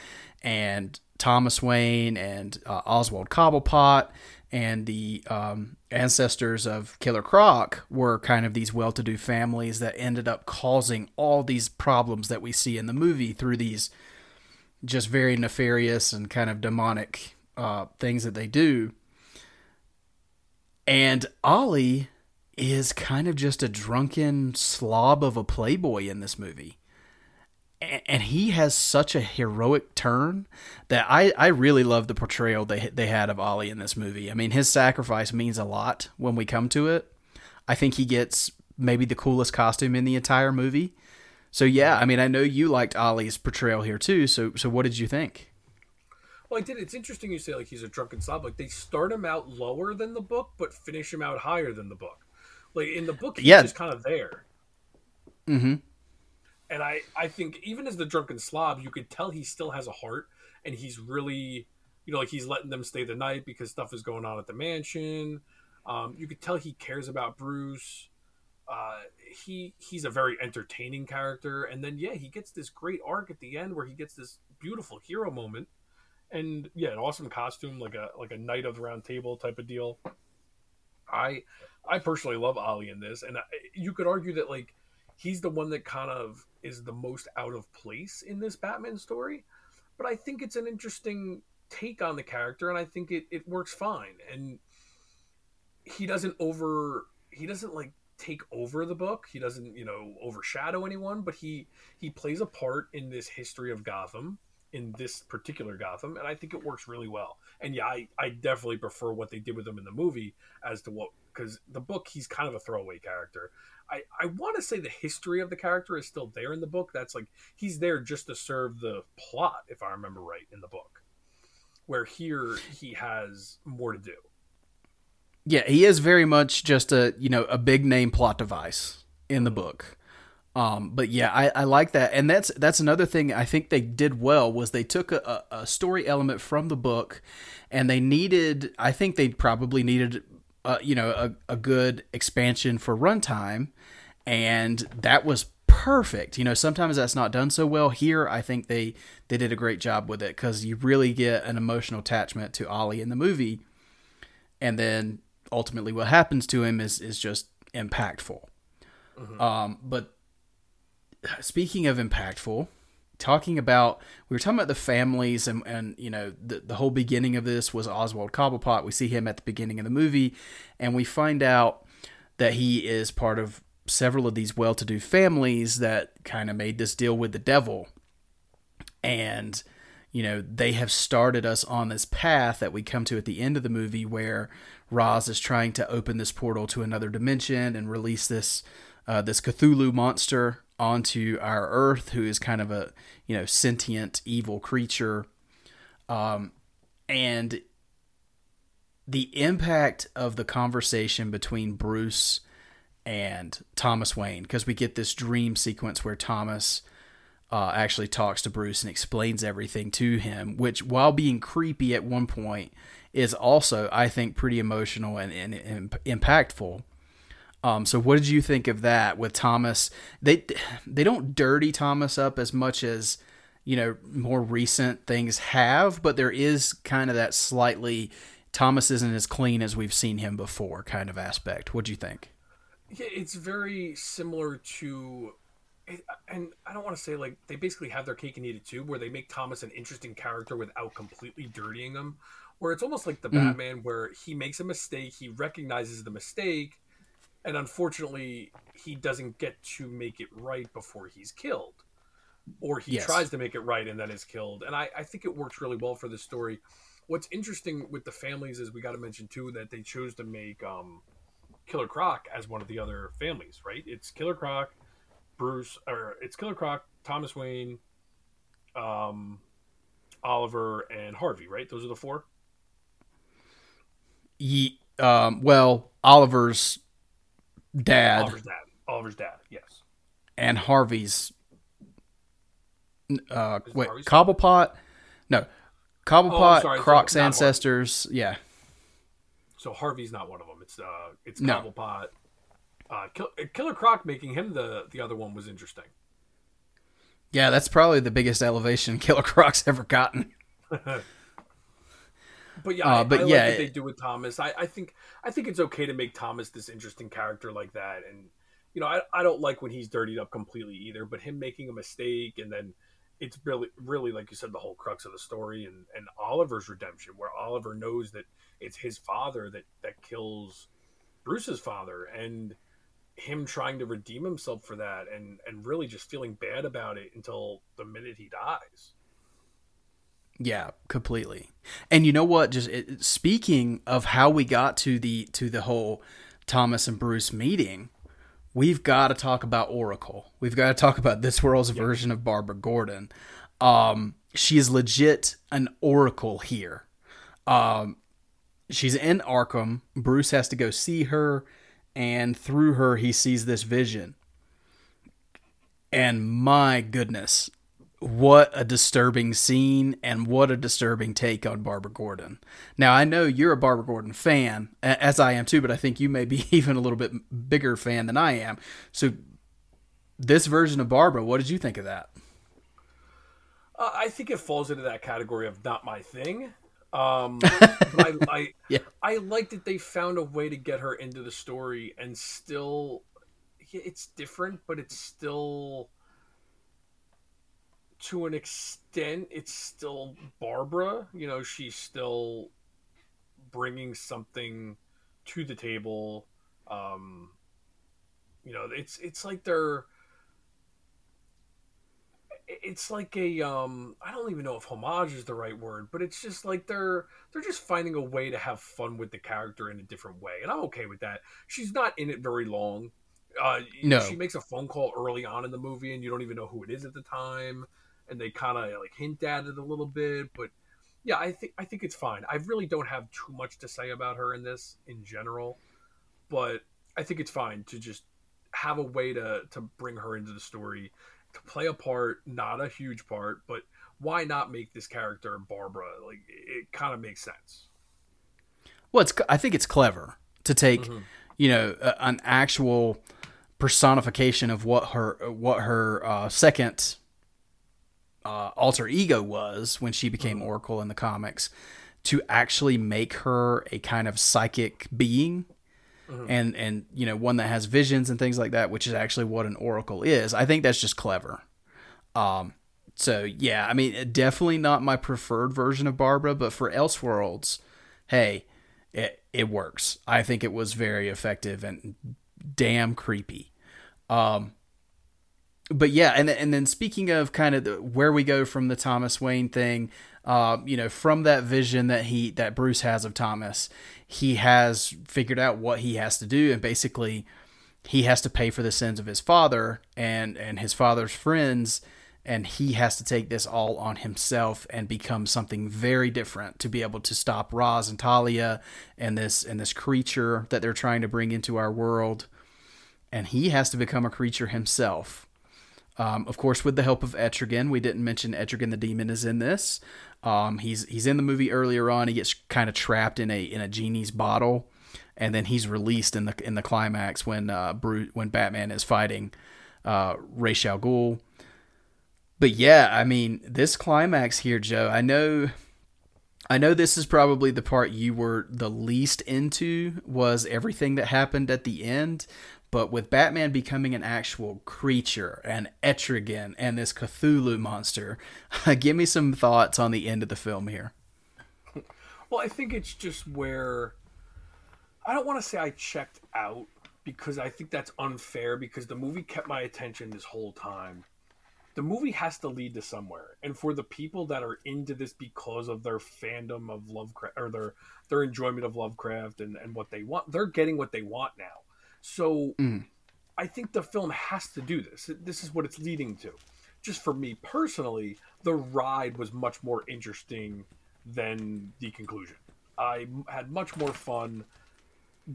and thomas wayne and uh, oswald cobblepot and the um, ancestors of killer croc were kind of these well-to-do families that ended up causing all these problems that we see in the movie through these just very nefarious and kind of demonic uh, things that they do. And Ollie is kind of just a drunken slob of a playboy in this movie. And he has such a heroic turn that I, I really love the portrayal they they had of Ollie in this movie. I mean, his sacrifice means a lot when we come to it. I think he gets maybe the coolest costume in the entire movie. So yeah, I mean, I know you liked Ollie's portrayal here too. So so what did you think? Well, I did. It's interesting you say like he's a drunken slob. Like they start him out lower than the book, but finish him out higher than the book. Like in the book, he's Yeah. just kind of there. Mm-hmm. And I, I think even as the drunken slob, you could tell he still has a heart, and he's really, you know, like he's letting them stay the night because stuff is going on at the mansion. Um, you could tell he cares about Bruce. Uh, he he's a very entertaining character, and then yeah, he gets this great arc at the end where he gets this beautiful hero moment, and yeah, an awesome costume like a like a knight of the round table type of deal. I I personally love Ollie in this, and I, you could argue that like he's the one that kind of is the most out of place in this Batman story, but I think it's an interesting take on the character, and I think it it works fine. And he doesn't over he doesn't like take over the book. He doesn't you know overshadow anyone, but he he plays a part in this history of Gotham in this particular Gotham, and I think it works really well. And yeah, I, I definitely prefer what they did with him in the movie as to what because the book he's kind of a throwaway character. I, I want to say the history of the character is still there in the book. That's like he's there just to serve the plot, if I remember right in the book. Where here he has more to do. Yeah, he is very much just a you know a big name plot device in the book. Um, but yeah, I, I like that, and that's that's another thing I think they did well was they took a, a a story element from the book, and they needed I think they probably needed uh, you know a, a good expansion for runtime, and that was perfect. You know, sometimes that's not done so well. Here, I think they they did a great job with it because you really get an emotional attachment to Ollie in the movie, and then ultimately what happens to him is is just impactful. Um, but speaking of impactful, talking about we were talking about the families and and you know the the whole beginning of this was Oswald Cobblepot. We see him at the beginning of the movie, and we find out that he is part of several of these well-to-do families that kind of made this deal with the devil, and you know they have started us on this path that we come to at the end of the movie where Ra's is trying to open this portal to another dimension and release this uh, this Cthulhu monster onto our Earth, who is kind of a you know sentient evil creature, um, and the impact of the conversation between Bruce and Thomas Wayne, because we get this dream sequence where Thomas uh, actually talks to Bruce and explains everything to him, which, while being creepy at one point, is also, I think, pretty emotional and, and, and impactful. Um, so, what did you think of that with Thomas? They they don't dirty Thomas up as much as you know more recent things have, but there is kind of that slightly Thomas isn't as clean as we've seen him before kind of aspect. What do you think? Yeah, it's very similar to, and I don't want to say like they basically have their cake and eat it too, where they make Thomas an interesting character without completely dirtying him. Where it's almost like the mm-hmm. Batman, where he makes a mistake, he recognizes the mistake, and unfortunately, he doesn't get to make it right before he's killed, or he yes. tries to make it right and then is killed. And I, I think it works really well for the story what's interesting with the families is we got to mention too that they chose to make um, Killer Croc as one of the other families, right? It's Killer Croc, Bruce, or it's Killer Croc, Thomas Wayne, um, Oliver, and Harvey, right? Those are the four. Ye, um, well, Oliver's dad. Oliver's dad. Oliver's dad. Yes. And Harvey's. Uh, wait, Harvey's Cobblepot. No, Cobblepot, oh, Croc's ancestors. Yeah. So Harvey's not one of them. It's uh, it's Cobblepot. No. Uh, Killer Croc making him the the other one was interesting. Yeah, that's probably the biggest elevation Killer Croc's ever gotten. but yeah, uh, I, but I yeah, like what they do with Thomas. I, I think I think it's okay to make Thomas this interesting character like that, and you know, I, I don't like when he's dirtied up completely either. But him making a mistake and then it's really really like you said the whole crux of the story and and Oliver's redemption where Oliver knows that it's his father that that kills Bruce's father and him trying to redeem himself for that and and really just feeling bad about it until the minute he dies. Yeah, completely. And you know what? Just it, speaking of how we got to the to the whole Thomas and Bruce meeting, we've got to talk about Oracle. We've got to talk about this world's yep. version of Barbara Gordon. Um, she is legit an Oracle here. Um, she's in Arkham. Bruce has to go see her, and through her, he sees this vision. And my goodness, what a disturbing scene and what a disturbing take on Barbara Gordon. Now, I know you're a Barbara Gordon fan, as I am too, but I think you may be even a little bit bigger fan than I am. So, this version of Barbara, what did you think of that? Uh, I think it falls into that category of not my thing. Um, I, I, yeah. I like that they found a way to get her into the story and still, it's different, but it's still to an extent, it's still Barbara. You know, she's still bringing something to the table. Um, you know, it's it's like they're it's like a um I don't even know if homage is the right word, but it's just like they're they're just finding a way to have fun with the character in a different way, and I'm okay with that. She's not in it very long. Uh, no, she makes a phone call early on in the movie, and you don't even know who it is at the time and they kind of like hint at it a little bit, but yeah, I think I think it's fine. I really don't have too much to say about her in this in general, but I think it's fine to just have a way to to bring her into the story, to play a part, not a huge part, but why not make this character Barbara? Like it kind of makes sense. Well, it's I think it's clever to take, mm-hmm. you know, a, an actual personification of what her what her uh, second uh, alter ego was when she became mm-hmm. Oracle in the comics to actually make her a kind of psychic being. Mm-hmm. and and you know one that has visions and things like that which is actually what an oracle is. I think that's just clever. Um so yeah i mean definitely not my preferred version of barbara but for elseworlds hey it, it works. I think it was very effective and damn creepy. Um, but yeah, and and then speaking of kind of the, where we go from the Thomas Wayne thing, uh, you know, from that vision that he that Bruce has of Thomas, he has figured out what he has to do, and basically, he has to pay for the sins of his father and and his father's friends, and he has to take this all on himself and become something very different to be able to stop Ra's and Talia and this and this creature that they're trying to bring into our world, and he has to become a creature himself um, of course, with the help of Etrigan, we didn't mention Etrigan the demon is in this. Um, he's he's in the movie earlier on. He gets kind of trapped in a in a genie's bottle, and then he's released in the in the climax when uh, Bruce, when Batman is fighting uh, Ra's al Ghul. But yeah, I mean, this climax here, Joe. I know, I know this is probably the part you were the least into was everything that happened at the end. But with Batman becoming an actual creature, an Etrigan, and this Cthulhu monster, give me some thoughts on the end of the film here. Well, I think it's just where I don't want to say I checked out because I think that's unfair because the movie kept my attention this whole time. The movie has to lead to somewhere, and for the people that are into this because of their fandom of Lovecraft or their their enjoyment of Lovecraft and, and what they want, they're getting what they want now. So mm. I think the film has to do this. This is what it's leading to. Just for me personally, the ride was much more interesting than the conclusion. I had much more fun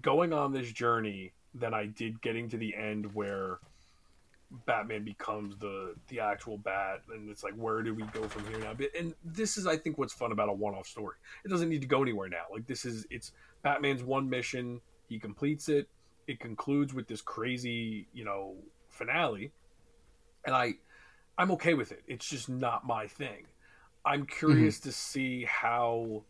going on this journey than I did getting to the end where Batman becomes the the actual bat, and it's like, where do we go from here now? And this is, I think, what's fun about a one-off story. It doesn't need to go anywhere now. Like this is, it's Batman's one mission. He completes it it concludes with this crazy, you know, finale. And I I'm okay with it. It's just not my thing. I'm curious mm-hmm. to see how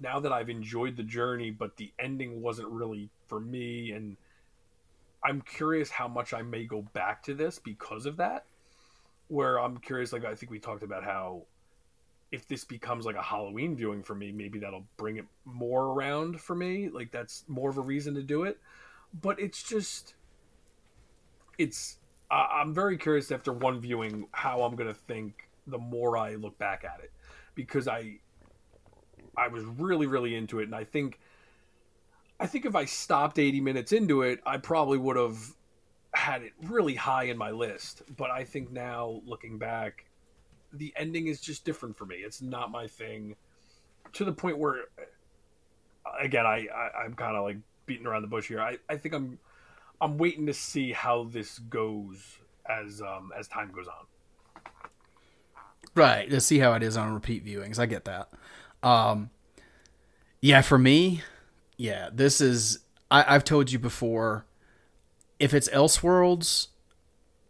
now that I've enjoyed the journey but the ending wasn't really for me and I'm curious how much I may go back to this because of that. Where I'm curious like I think we talked about how if this becomes like a Halloween viewing for me, maybe that'll bring it more around for me. Like that's more of a reason to do it but it's just it's uh, i'm very curious after one viewing how i'm going to think the more i look back at it because i i was really really into it and i think i think if i stopped 80 minutes into it i probably would have had it really high in my list but i think now looking back the ending is just different for me. It's not my thing to the point where again i, I i'm kind of like beating around the bush here. I, I think I'm I'm waiting to see how this goes as um as time goes on. Right, to see how it is on repeat viewings. I get that. Um yeah, for me, yeah, this is I, I've told you before, if it's Elseworlds,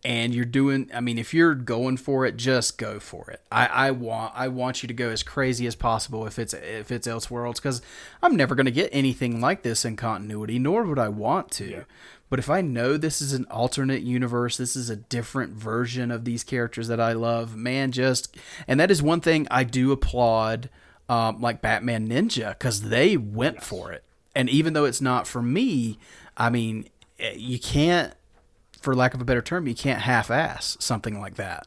and you're doing i mean if you're going for it just go for it i, I want i want you to go as crazy as possible if it's if it's elseworlds because i'm never going to get anything like this in continuity nor would i want to yeah. but if i know this is an alternate universe this is a different version of these characters that i love man just and that is one thing i do applaud um, like batman ninja because they went yes. for it and even though it's not for me i mean eh, you can't for lack of a better term, you can't half-ass something like that.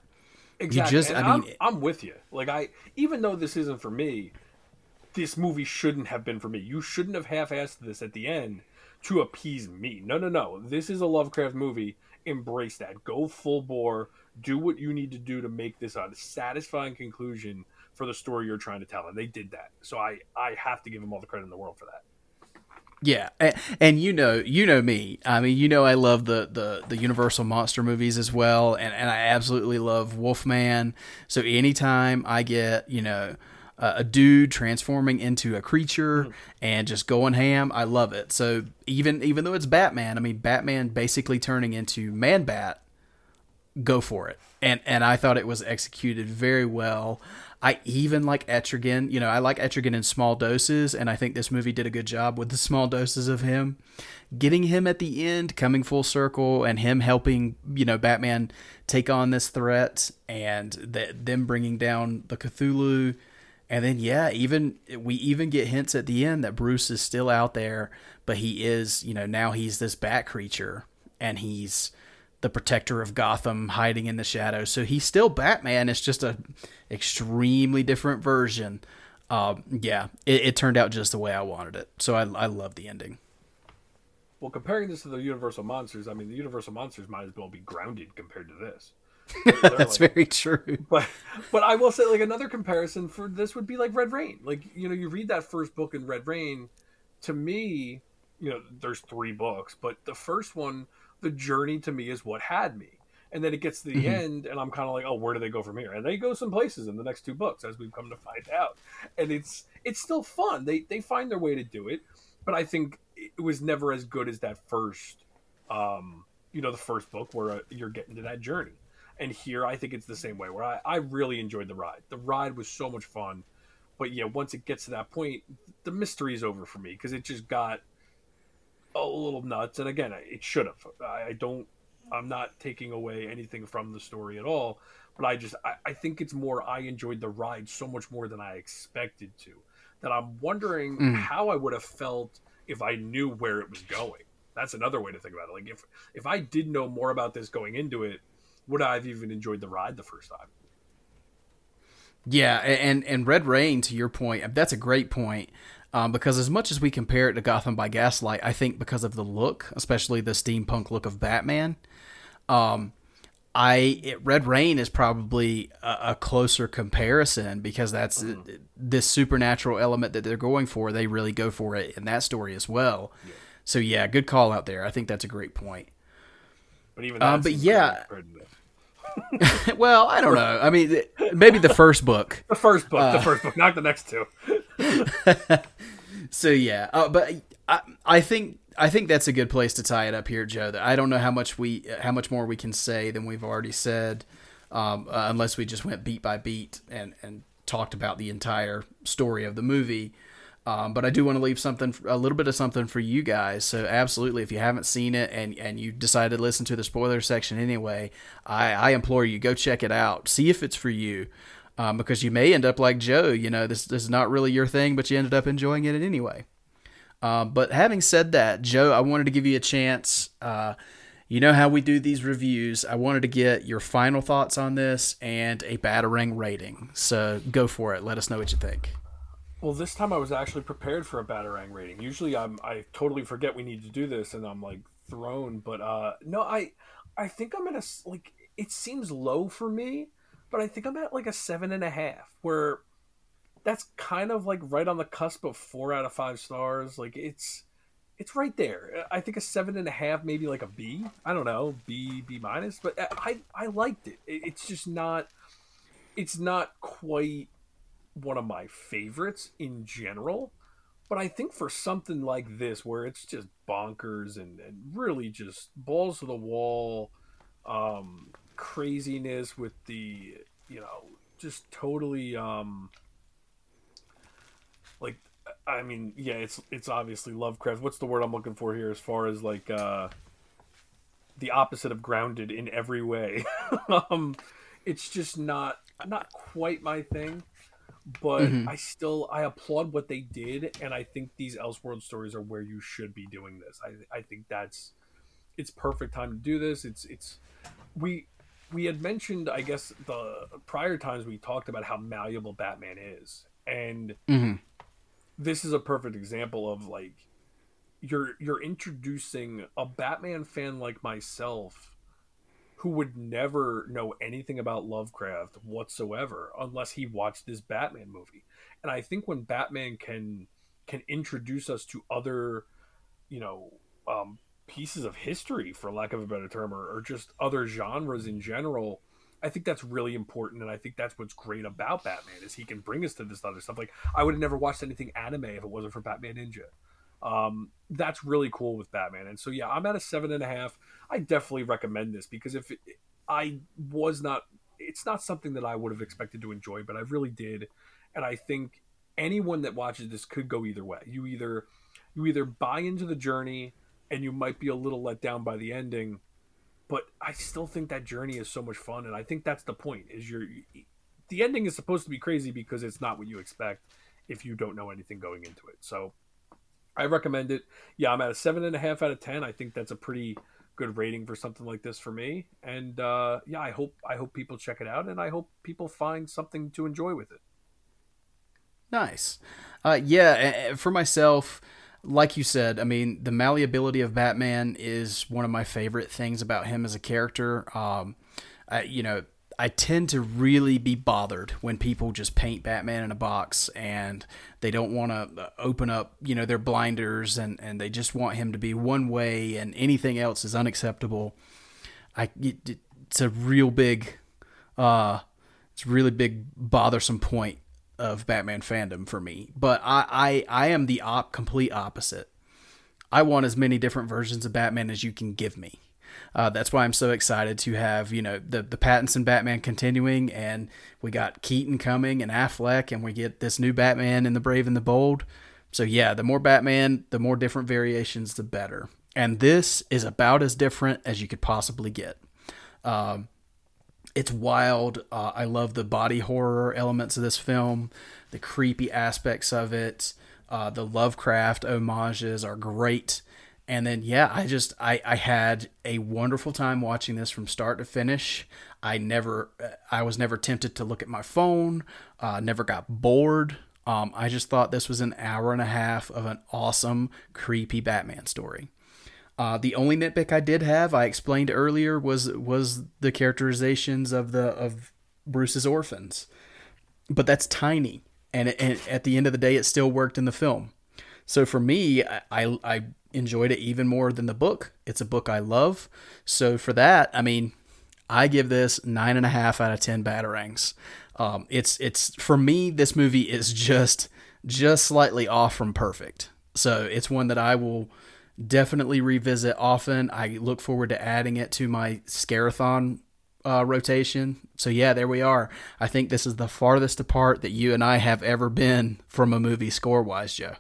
Exactly. You just, I mean, I'm, I'm with you. Like I, even though this isn't for me, this movie shouldn't have been for me. You shouldn't have half-assed this at the end to appease me. No, no, no. This is a Lovecraft movie. Embrace that. Go full bore. Do what you need to do to make this a satisfying conclusion for the story you're trying to tell. And they did that. So I, I have to give them all the credit in the world for that. Yeah, and, and, you know, you know me. I mean, you know, I love the the, the Universal monster movies as well, and, and I absolutely love Wolfman. So anytime I get, you know, a, a dude transforming into a creature mm. and just going ham, I love it. So even even though it's Batman, I mean, Batman basically turning into Man Bat, go for it. And and I thought it was executed very well. I even like Etrigan. You know, I like Etrigan in small doses, and I think this movie did a good job with the small doses of him. Getting him at the end, coming full circle, and him helping, you know, Batman take on this threat, and that them bringing down the Cthulhu. And then, yeah, even we even get hints at the end that Bruce is still out there, but he is, you know, now he's this bat creature, and he's the protector of Gotham hiding in the shadows. So he's still Batman. It's just a extremely different version. Um, yeah, it, it, turned out just the way I wanted it. So I, I love the ending. Well, comparing this to the Universal monsters, I mean, the Universal monsters might as well be grounded compared to this. That's like, very true. But but I will say like another comparison for this would be like Red Rain. Like you know you read that first book in Red Rain, to me, you know there's three books, but the first one, the journey to me is what had me. And then it gets to the mm-hmm. end, and I'm kind of like, oh, where do they go from here? And they go some places in the next two books, as we've come to find out. And it's it's still fun. They they find their way to do it, but I think it was never as good as that first, um, you know, the first book where uh, you're getting to that journey and here, I think it's the same way. Where I, I really enjoyed the ride. The ride was so much fun, but yeah, once it gets to that point, the mystery is over for me because it just got a little nuts. And again, it should have. I don't. I'm not taking away anything from the story at all, but I just I, I think it's more. I enjoyed the ride so much more than I expected to. That I'm wondering mm. how I would have felt if I knew where it was going. That's another way to think about it. Like if if I did know more about this going into it, would I have even enjoyed the ride the first time? Yeah, and and Red Rain, to your point, that's a great point. Um, because as much as we compare it to Gotham by Gaslight, I think because of the look, especially the steampunk look of Batman, um, I it, Red Rain is probably a, a closer comparison because that's mm. this supernatural element that they're going for. They really go for it in that story as well. Yeah. So yeah, good call out there. I think that's a great point. But even um, but yeah. well, I don't know. I mean, maybe the first book. the first book. Uh, the first book, not the next two. so yeah, uh, but I, I think I think that's a good place to tie it up here, Joe. I don't know how much we how much more we can say than we've already said, um, uh, unless we just went beat by beat and and talked about the entire story of the movie. Um, but I do want to leave something, a little bit of something for you guys. So absolutely, if you haven't seen it and and you decided to listen to the spoiler section anyway, I, I implore you go check it out, see if it's for you, um, because you may end up like Joe. You know, this, this is not really your thing, but you ended up enjoying it anyway. Um, but having said that, Joe, I wanted to give you a chance. Uh, you know how we do these reviews. I wanted to get your final thoughts on this and a batarang rating. So go for it. Let us know what you think. Well, this time I was actually prepared for a Batarang rating. Usually, I'm I totally forget we need to do this, and I'm like thrown. But uh, no, I I think I'm at a like it seems low for me, but I think I'm at like a seven and a half, where that's kind of like right on the cusp of four out of five stars. Like it's it's right there. I think a seven and a half, maybe like a B. I don't know, B B minus, but I I liked it. It's just not. It's not quite one of my favorites in general. But I think for something like this, where it's just bonkers and, and really just balls to the wall, um, craziness with the, you know, just totally, um, like, I mean, yeah, it's it's obviously Lovecraft. What's the word I'm looking for here? As far as like uh, the opposite of grounded in every way. um, it's just not not quite my thing but mm-hmm. I still I applaud what they did, and I think these Elseworld stories are where you should be doing this. I I think that's it's perfect time to do this. It's it's we we had mentioned I guess the prior times we talked about how malleable Batman is, and mm-hmm. this is a perfect example of like you're you're introducing a Batman fan like myself who would never know anything about Lovecraft whatsoever unless he watched this Batman movie. And I think when Batman can can introduce us to other, you know, um, pieces of history, for lack of a better term, or, or just other genres in general, I think that's really important, and I think that's what's great about Batman is he can bring us to this other stuff. Like I would have never watched anything anime if it wasn't for Batman Ninja. Um, that's really cool with Batman, and so yeah, I'm at a seven and a half. I definitely recommend this because if it, I was not, it's not something that I would have expected to enjoy, but I really did, and I think anyone that watches this could go either way. You either you either buy into the journey and you might be a little let down by the ending, but I still think that journey is so much fun, and I think that's the point. Is you're the ending is supposed to be crazy because it's not what you expect if you don't know anything going into it. So I recommend it. Yeah, I'm at a seven and a half out of ten. I think that's a pretty good rating for something like this for me. And uh, yeah, I hope I hope people check it out, and I hope people find something to enjoy with it. Nice. Uh, yeah, for myself, like you said, I mean, the malleability of Batman is one of my favorite things about him as a character. Um, I, you know, I tend to really be bothered when people just paint Batman in a box and they don't want to open up, you know, their blinders and, and they just want him to be one way and anything else is unacceptable. I it, it's a real big, uh, it's a really big bothersome point of Batman fandom for me. But I I, I am the op complete opposite. I want as many different versions of Batman as you can give me. Uh, that's why I'm so excited to have you know the the Pattinson Batman continuing, and we got Keaton coming and Affleck, and we get this new Batman in the Brave and the Bold. So yeah, the more Batman, the more different variations, the better. And this is about as different as you could possibly get. Um, it's wild. Uh, I love the body horror elements of this film, the creepy aspects of it. Uh, the Lovecraft homages are great and then yeah i just I, I had a wonderful time watching this from start to finish. I never i was never tempted to look at my phone uh, never got bored. Um, i just thought this was an hour and a half of an awesome creepy batman story. Uh, the only nitpick i did have i explained earlier was was the characterizations of the of bruce's orphans. But that's tiny and, and at the end of the day it still worked in the film so for me I, I, enjoyed it even more than the book. It's a book I love. So for that, I mean, I give this nine and a half out of ten batarangs. Um, it's it's for me, this movie is just just slightly off from perfect. So it's one that I will definitely revisit often. I look forward to adding it to my Scarathon uh, rotation. So yeah, there we are. I think this is the farthest apart that you and I have ever been from a movie score wise, Joe.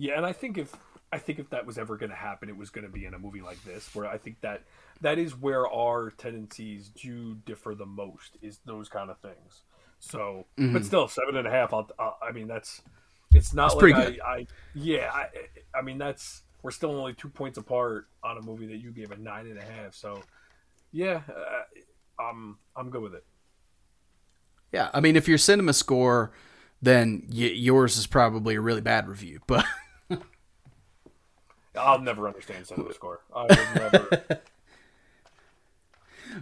Yeah, and I think if I think if that was ever going to happen, it was going to be in a movie like this, where I think that that is where our tendencies do differ the most, is those kind of things. So, mm-hmm. but still, seven and a half. I'll, I'll, i mean, that's it's not that's like I, I, yeah. I, I mean, that's we're still only two points apart on a movie that you gave a nine and a half. So, yeah, uh, I'm I'm good with it. Yeah, I mean, if your cinema score, then y- yours is probably a really bad review, but. I'll never understand cinema score. I will never.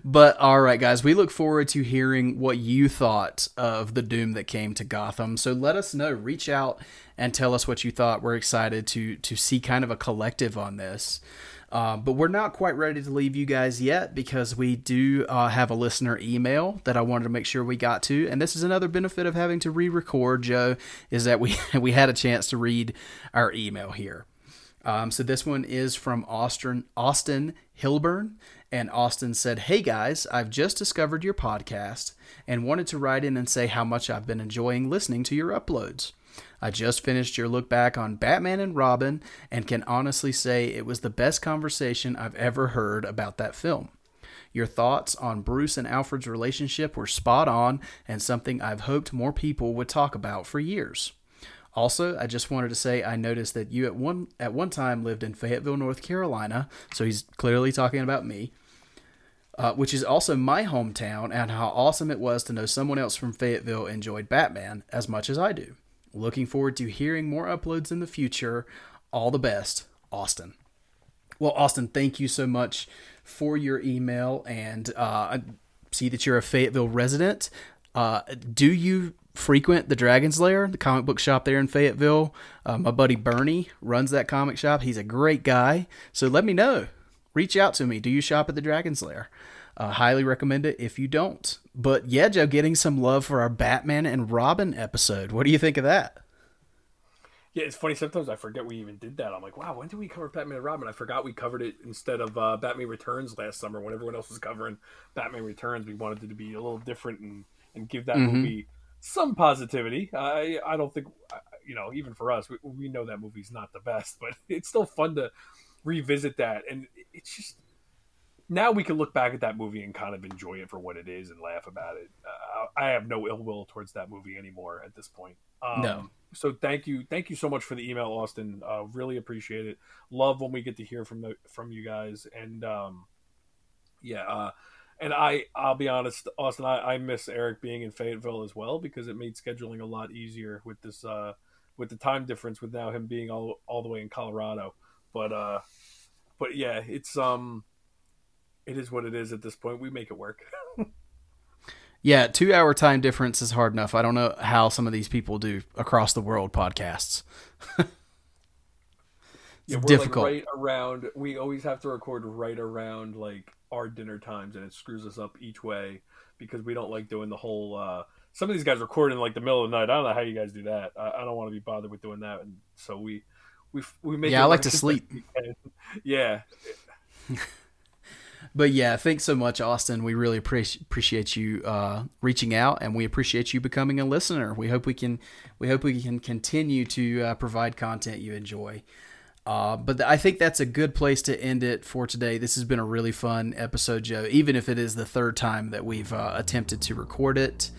But all right, guys, we look forward to hearing what you thought of the doom that came to Gotham. So let us know. Reach out and tell us what you thought. We're excited to to see kind of a collective on this. Uh, but we're not quite ready to leave you guys yet because we do uh, have a listener email that I wanted to make sure we got to, and this is another benefit of having to re-record. Joe is that we we had a chance to read our email here. Um, so this one is from Austin, Austin Hilburn. And Austin said, Hey guys, I've just discovered your podcast and wanted to write in and say how much I've been enjoying listening to your uploads. I just finished your look back on Batman and Robin and can honestly say it was the best conversation I've ever heard about that film. Your thoughts on Bruce and Alfred's relationship were spot on and something I've hoped more people would talk about for years. Also, I just wanted to say I noticed that you at one at one time lived in Fayetteville, North Carolina, so he's clearly talking about me. Uh, which is also my hometown, and how awesome it was to know someone else from Fayetteville enjoyed Batman as much as I do. Looking forward to hearing more uploads in the future. All the best, Austin. Well, Austin, thank you so much for your email, and uh, I see that you're a Fayetteville resident. Uh, do you frequent the Dragon's Lair, the comic book shop there in Fayetteville. Uh, my buddy Bernie runs that comic shop. He's a great guy. So let me know. Reach out to me. Do you shop at the Dragon's Lair? Uh, highly recommend it if you don't. But yeah, Joe, getting some love for our Batman and Robin episode. What do you think of that? Yeah, it's funny. Sometimes I forget we even did that. I'm like, wow, when did we cover Batman and Robin? I forgot we covered it instead of uh, Batman Returns last summer when everyone else was covering Batman Returns. We wanted it to be a little different and, and give that mm-hmm. movie some positivity. I I don't think you know even for us we, we know that movie's not the best, but it's still fun to revisit that, and it's just now we can look back at that movie and kind of enjoy it for what it is and laugh about it. Uh, I have no ill will towards that movie anymore at this point. Um, No. So thank you, thank you so much for the email, Austin. Uh, really appreciate it. Love when we get to hear from the from you guys, and um, yeah, uh, and I I'll be honest, Austin, I, I miss Eric being in Fayetteville as well because it made scheduling a lot easier with this uh, with the time difference with now him being all all the way in Colorado. But uh, but yeah, it's um, it is what it is at this point. We make it work. Yeah, two hour time difference is hard enough. I don't know how some of these people do across the world podcasts. it's yeah, we're difficult. like right around. We always have to record right around like our dinner times, and it screws us up each way because we don't like doing the whole. uh Some of these guys record in like the middle of the night. I don't know how you guys do that. I, I don't want to be bothered with doing that, and so we we we make. Yeah, I like to sleep. Yeah, But yeah, thanks so much, Austin. We really appreciate appreciate you uh, reaching out, and we appreciate you becoming a listener. We hope we can we hope we can continue to uh, provide content you enjoy. Uh, but I think that's a good place to end it for today. This has been a really fun episode, Joe. Even if it is the third time that we've uh, attempted to record it,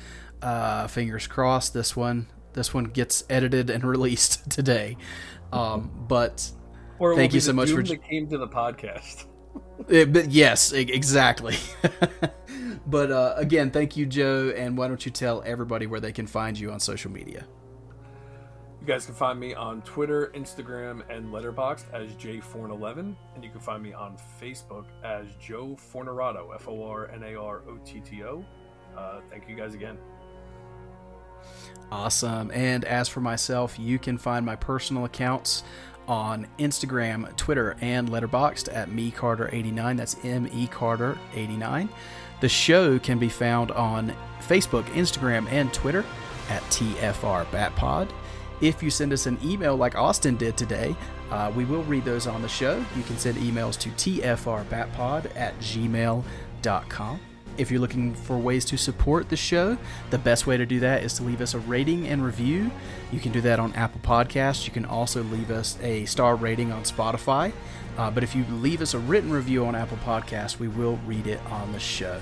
uh, fingers crossed this one this one gets edited and released today. Um, but or Thank you so much for that came to the podcast. Uh, but yes, exactly. but uh, again, thank you, Joe. And why don't you tell everybody where they can find you on social media? You guys can find me on Twitter, Instagram, and Letterboxd as jforn11, and you can find me on Facebook as Joe Fornarotto, F O R N A R O T T O. Uh, thank you guys again. Awesome. And as for myself, you can find my personal accounts on Instagram, Twitter, and Letterboxd at mecarter89. That's M E Carter 89. The show can be found on Facebook, Instagram, and Twitter at TFR Batpod. If you send us an email like Austin did today, uh, we will read those on the show. You can send emails to tfrbatpod at gmail.com. If you're looking for ways to support the show, the best way to do that is to leave us a rating and review. You can do that on Apple Podcasts. You can also leave us a star rating on Spotify. Uh, but if you leave us a written review on Apple Podcasts, we will read it on the show.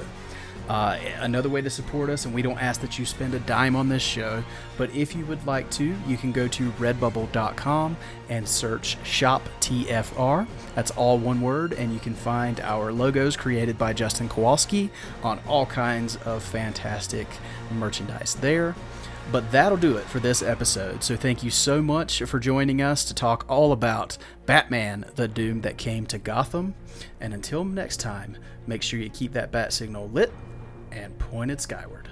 Uh, another way to support us, and we don't ask that you spend a dime on this show, but if you would like to, you can go to redbubble.com and search Shop TFR. That's all one word, and you can find our logos created by Justin Kowalski on all kinds of fantastic merchandise there. But that'll do it for this episode. So thank you so much for joining us to talk all about Batman, the Doom that came to Gotham. And until next time, make sure you keep that bat signal lit and pointed skyward.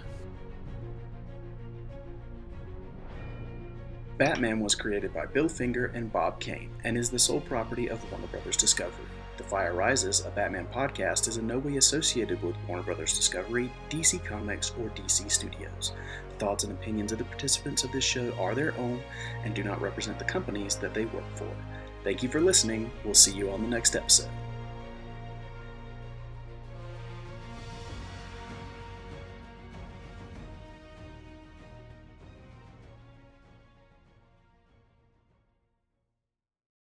Batman was created by Bill Finger and Bob Kane and is the sole property of Warner Brothers Discovery. The Fire Rises, a Batman podcast, is in no way associated with Warner Brothers Discovery, DC Comics, or DC Studios. The thoughts and opinions of the participants of this show are their own and do not represent the companies that they work for. Thank you for listening. We'll see you on the next episode.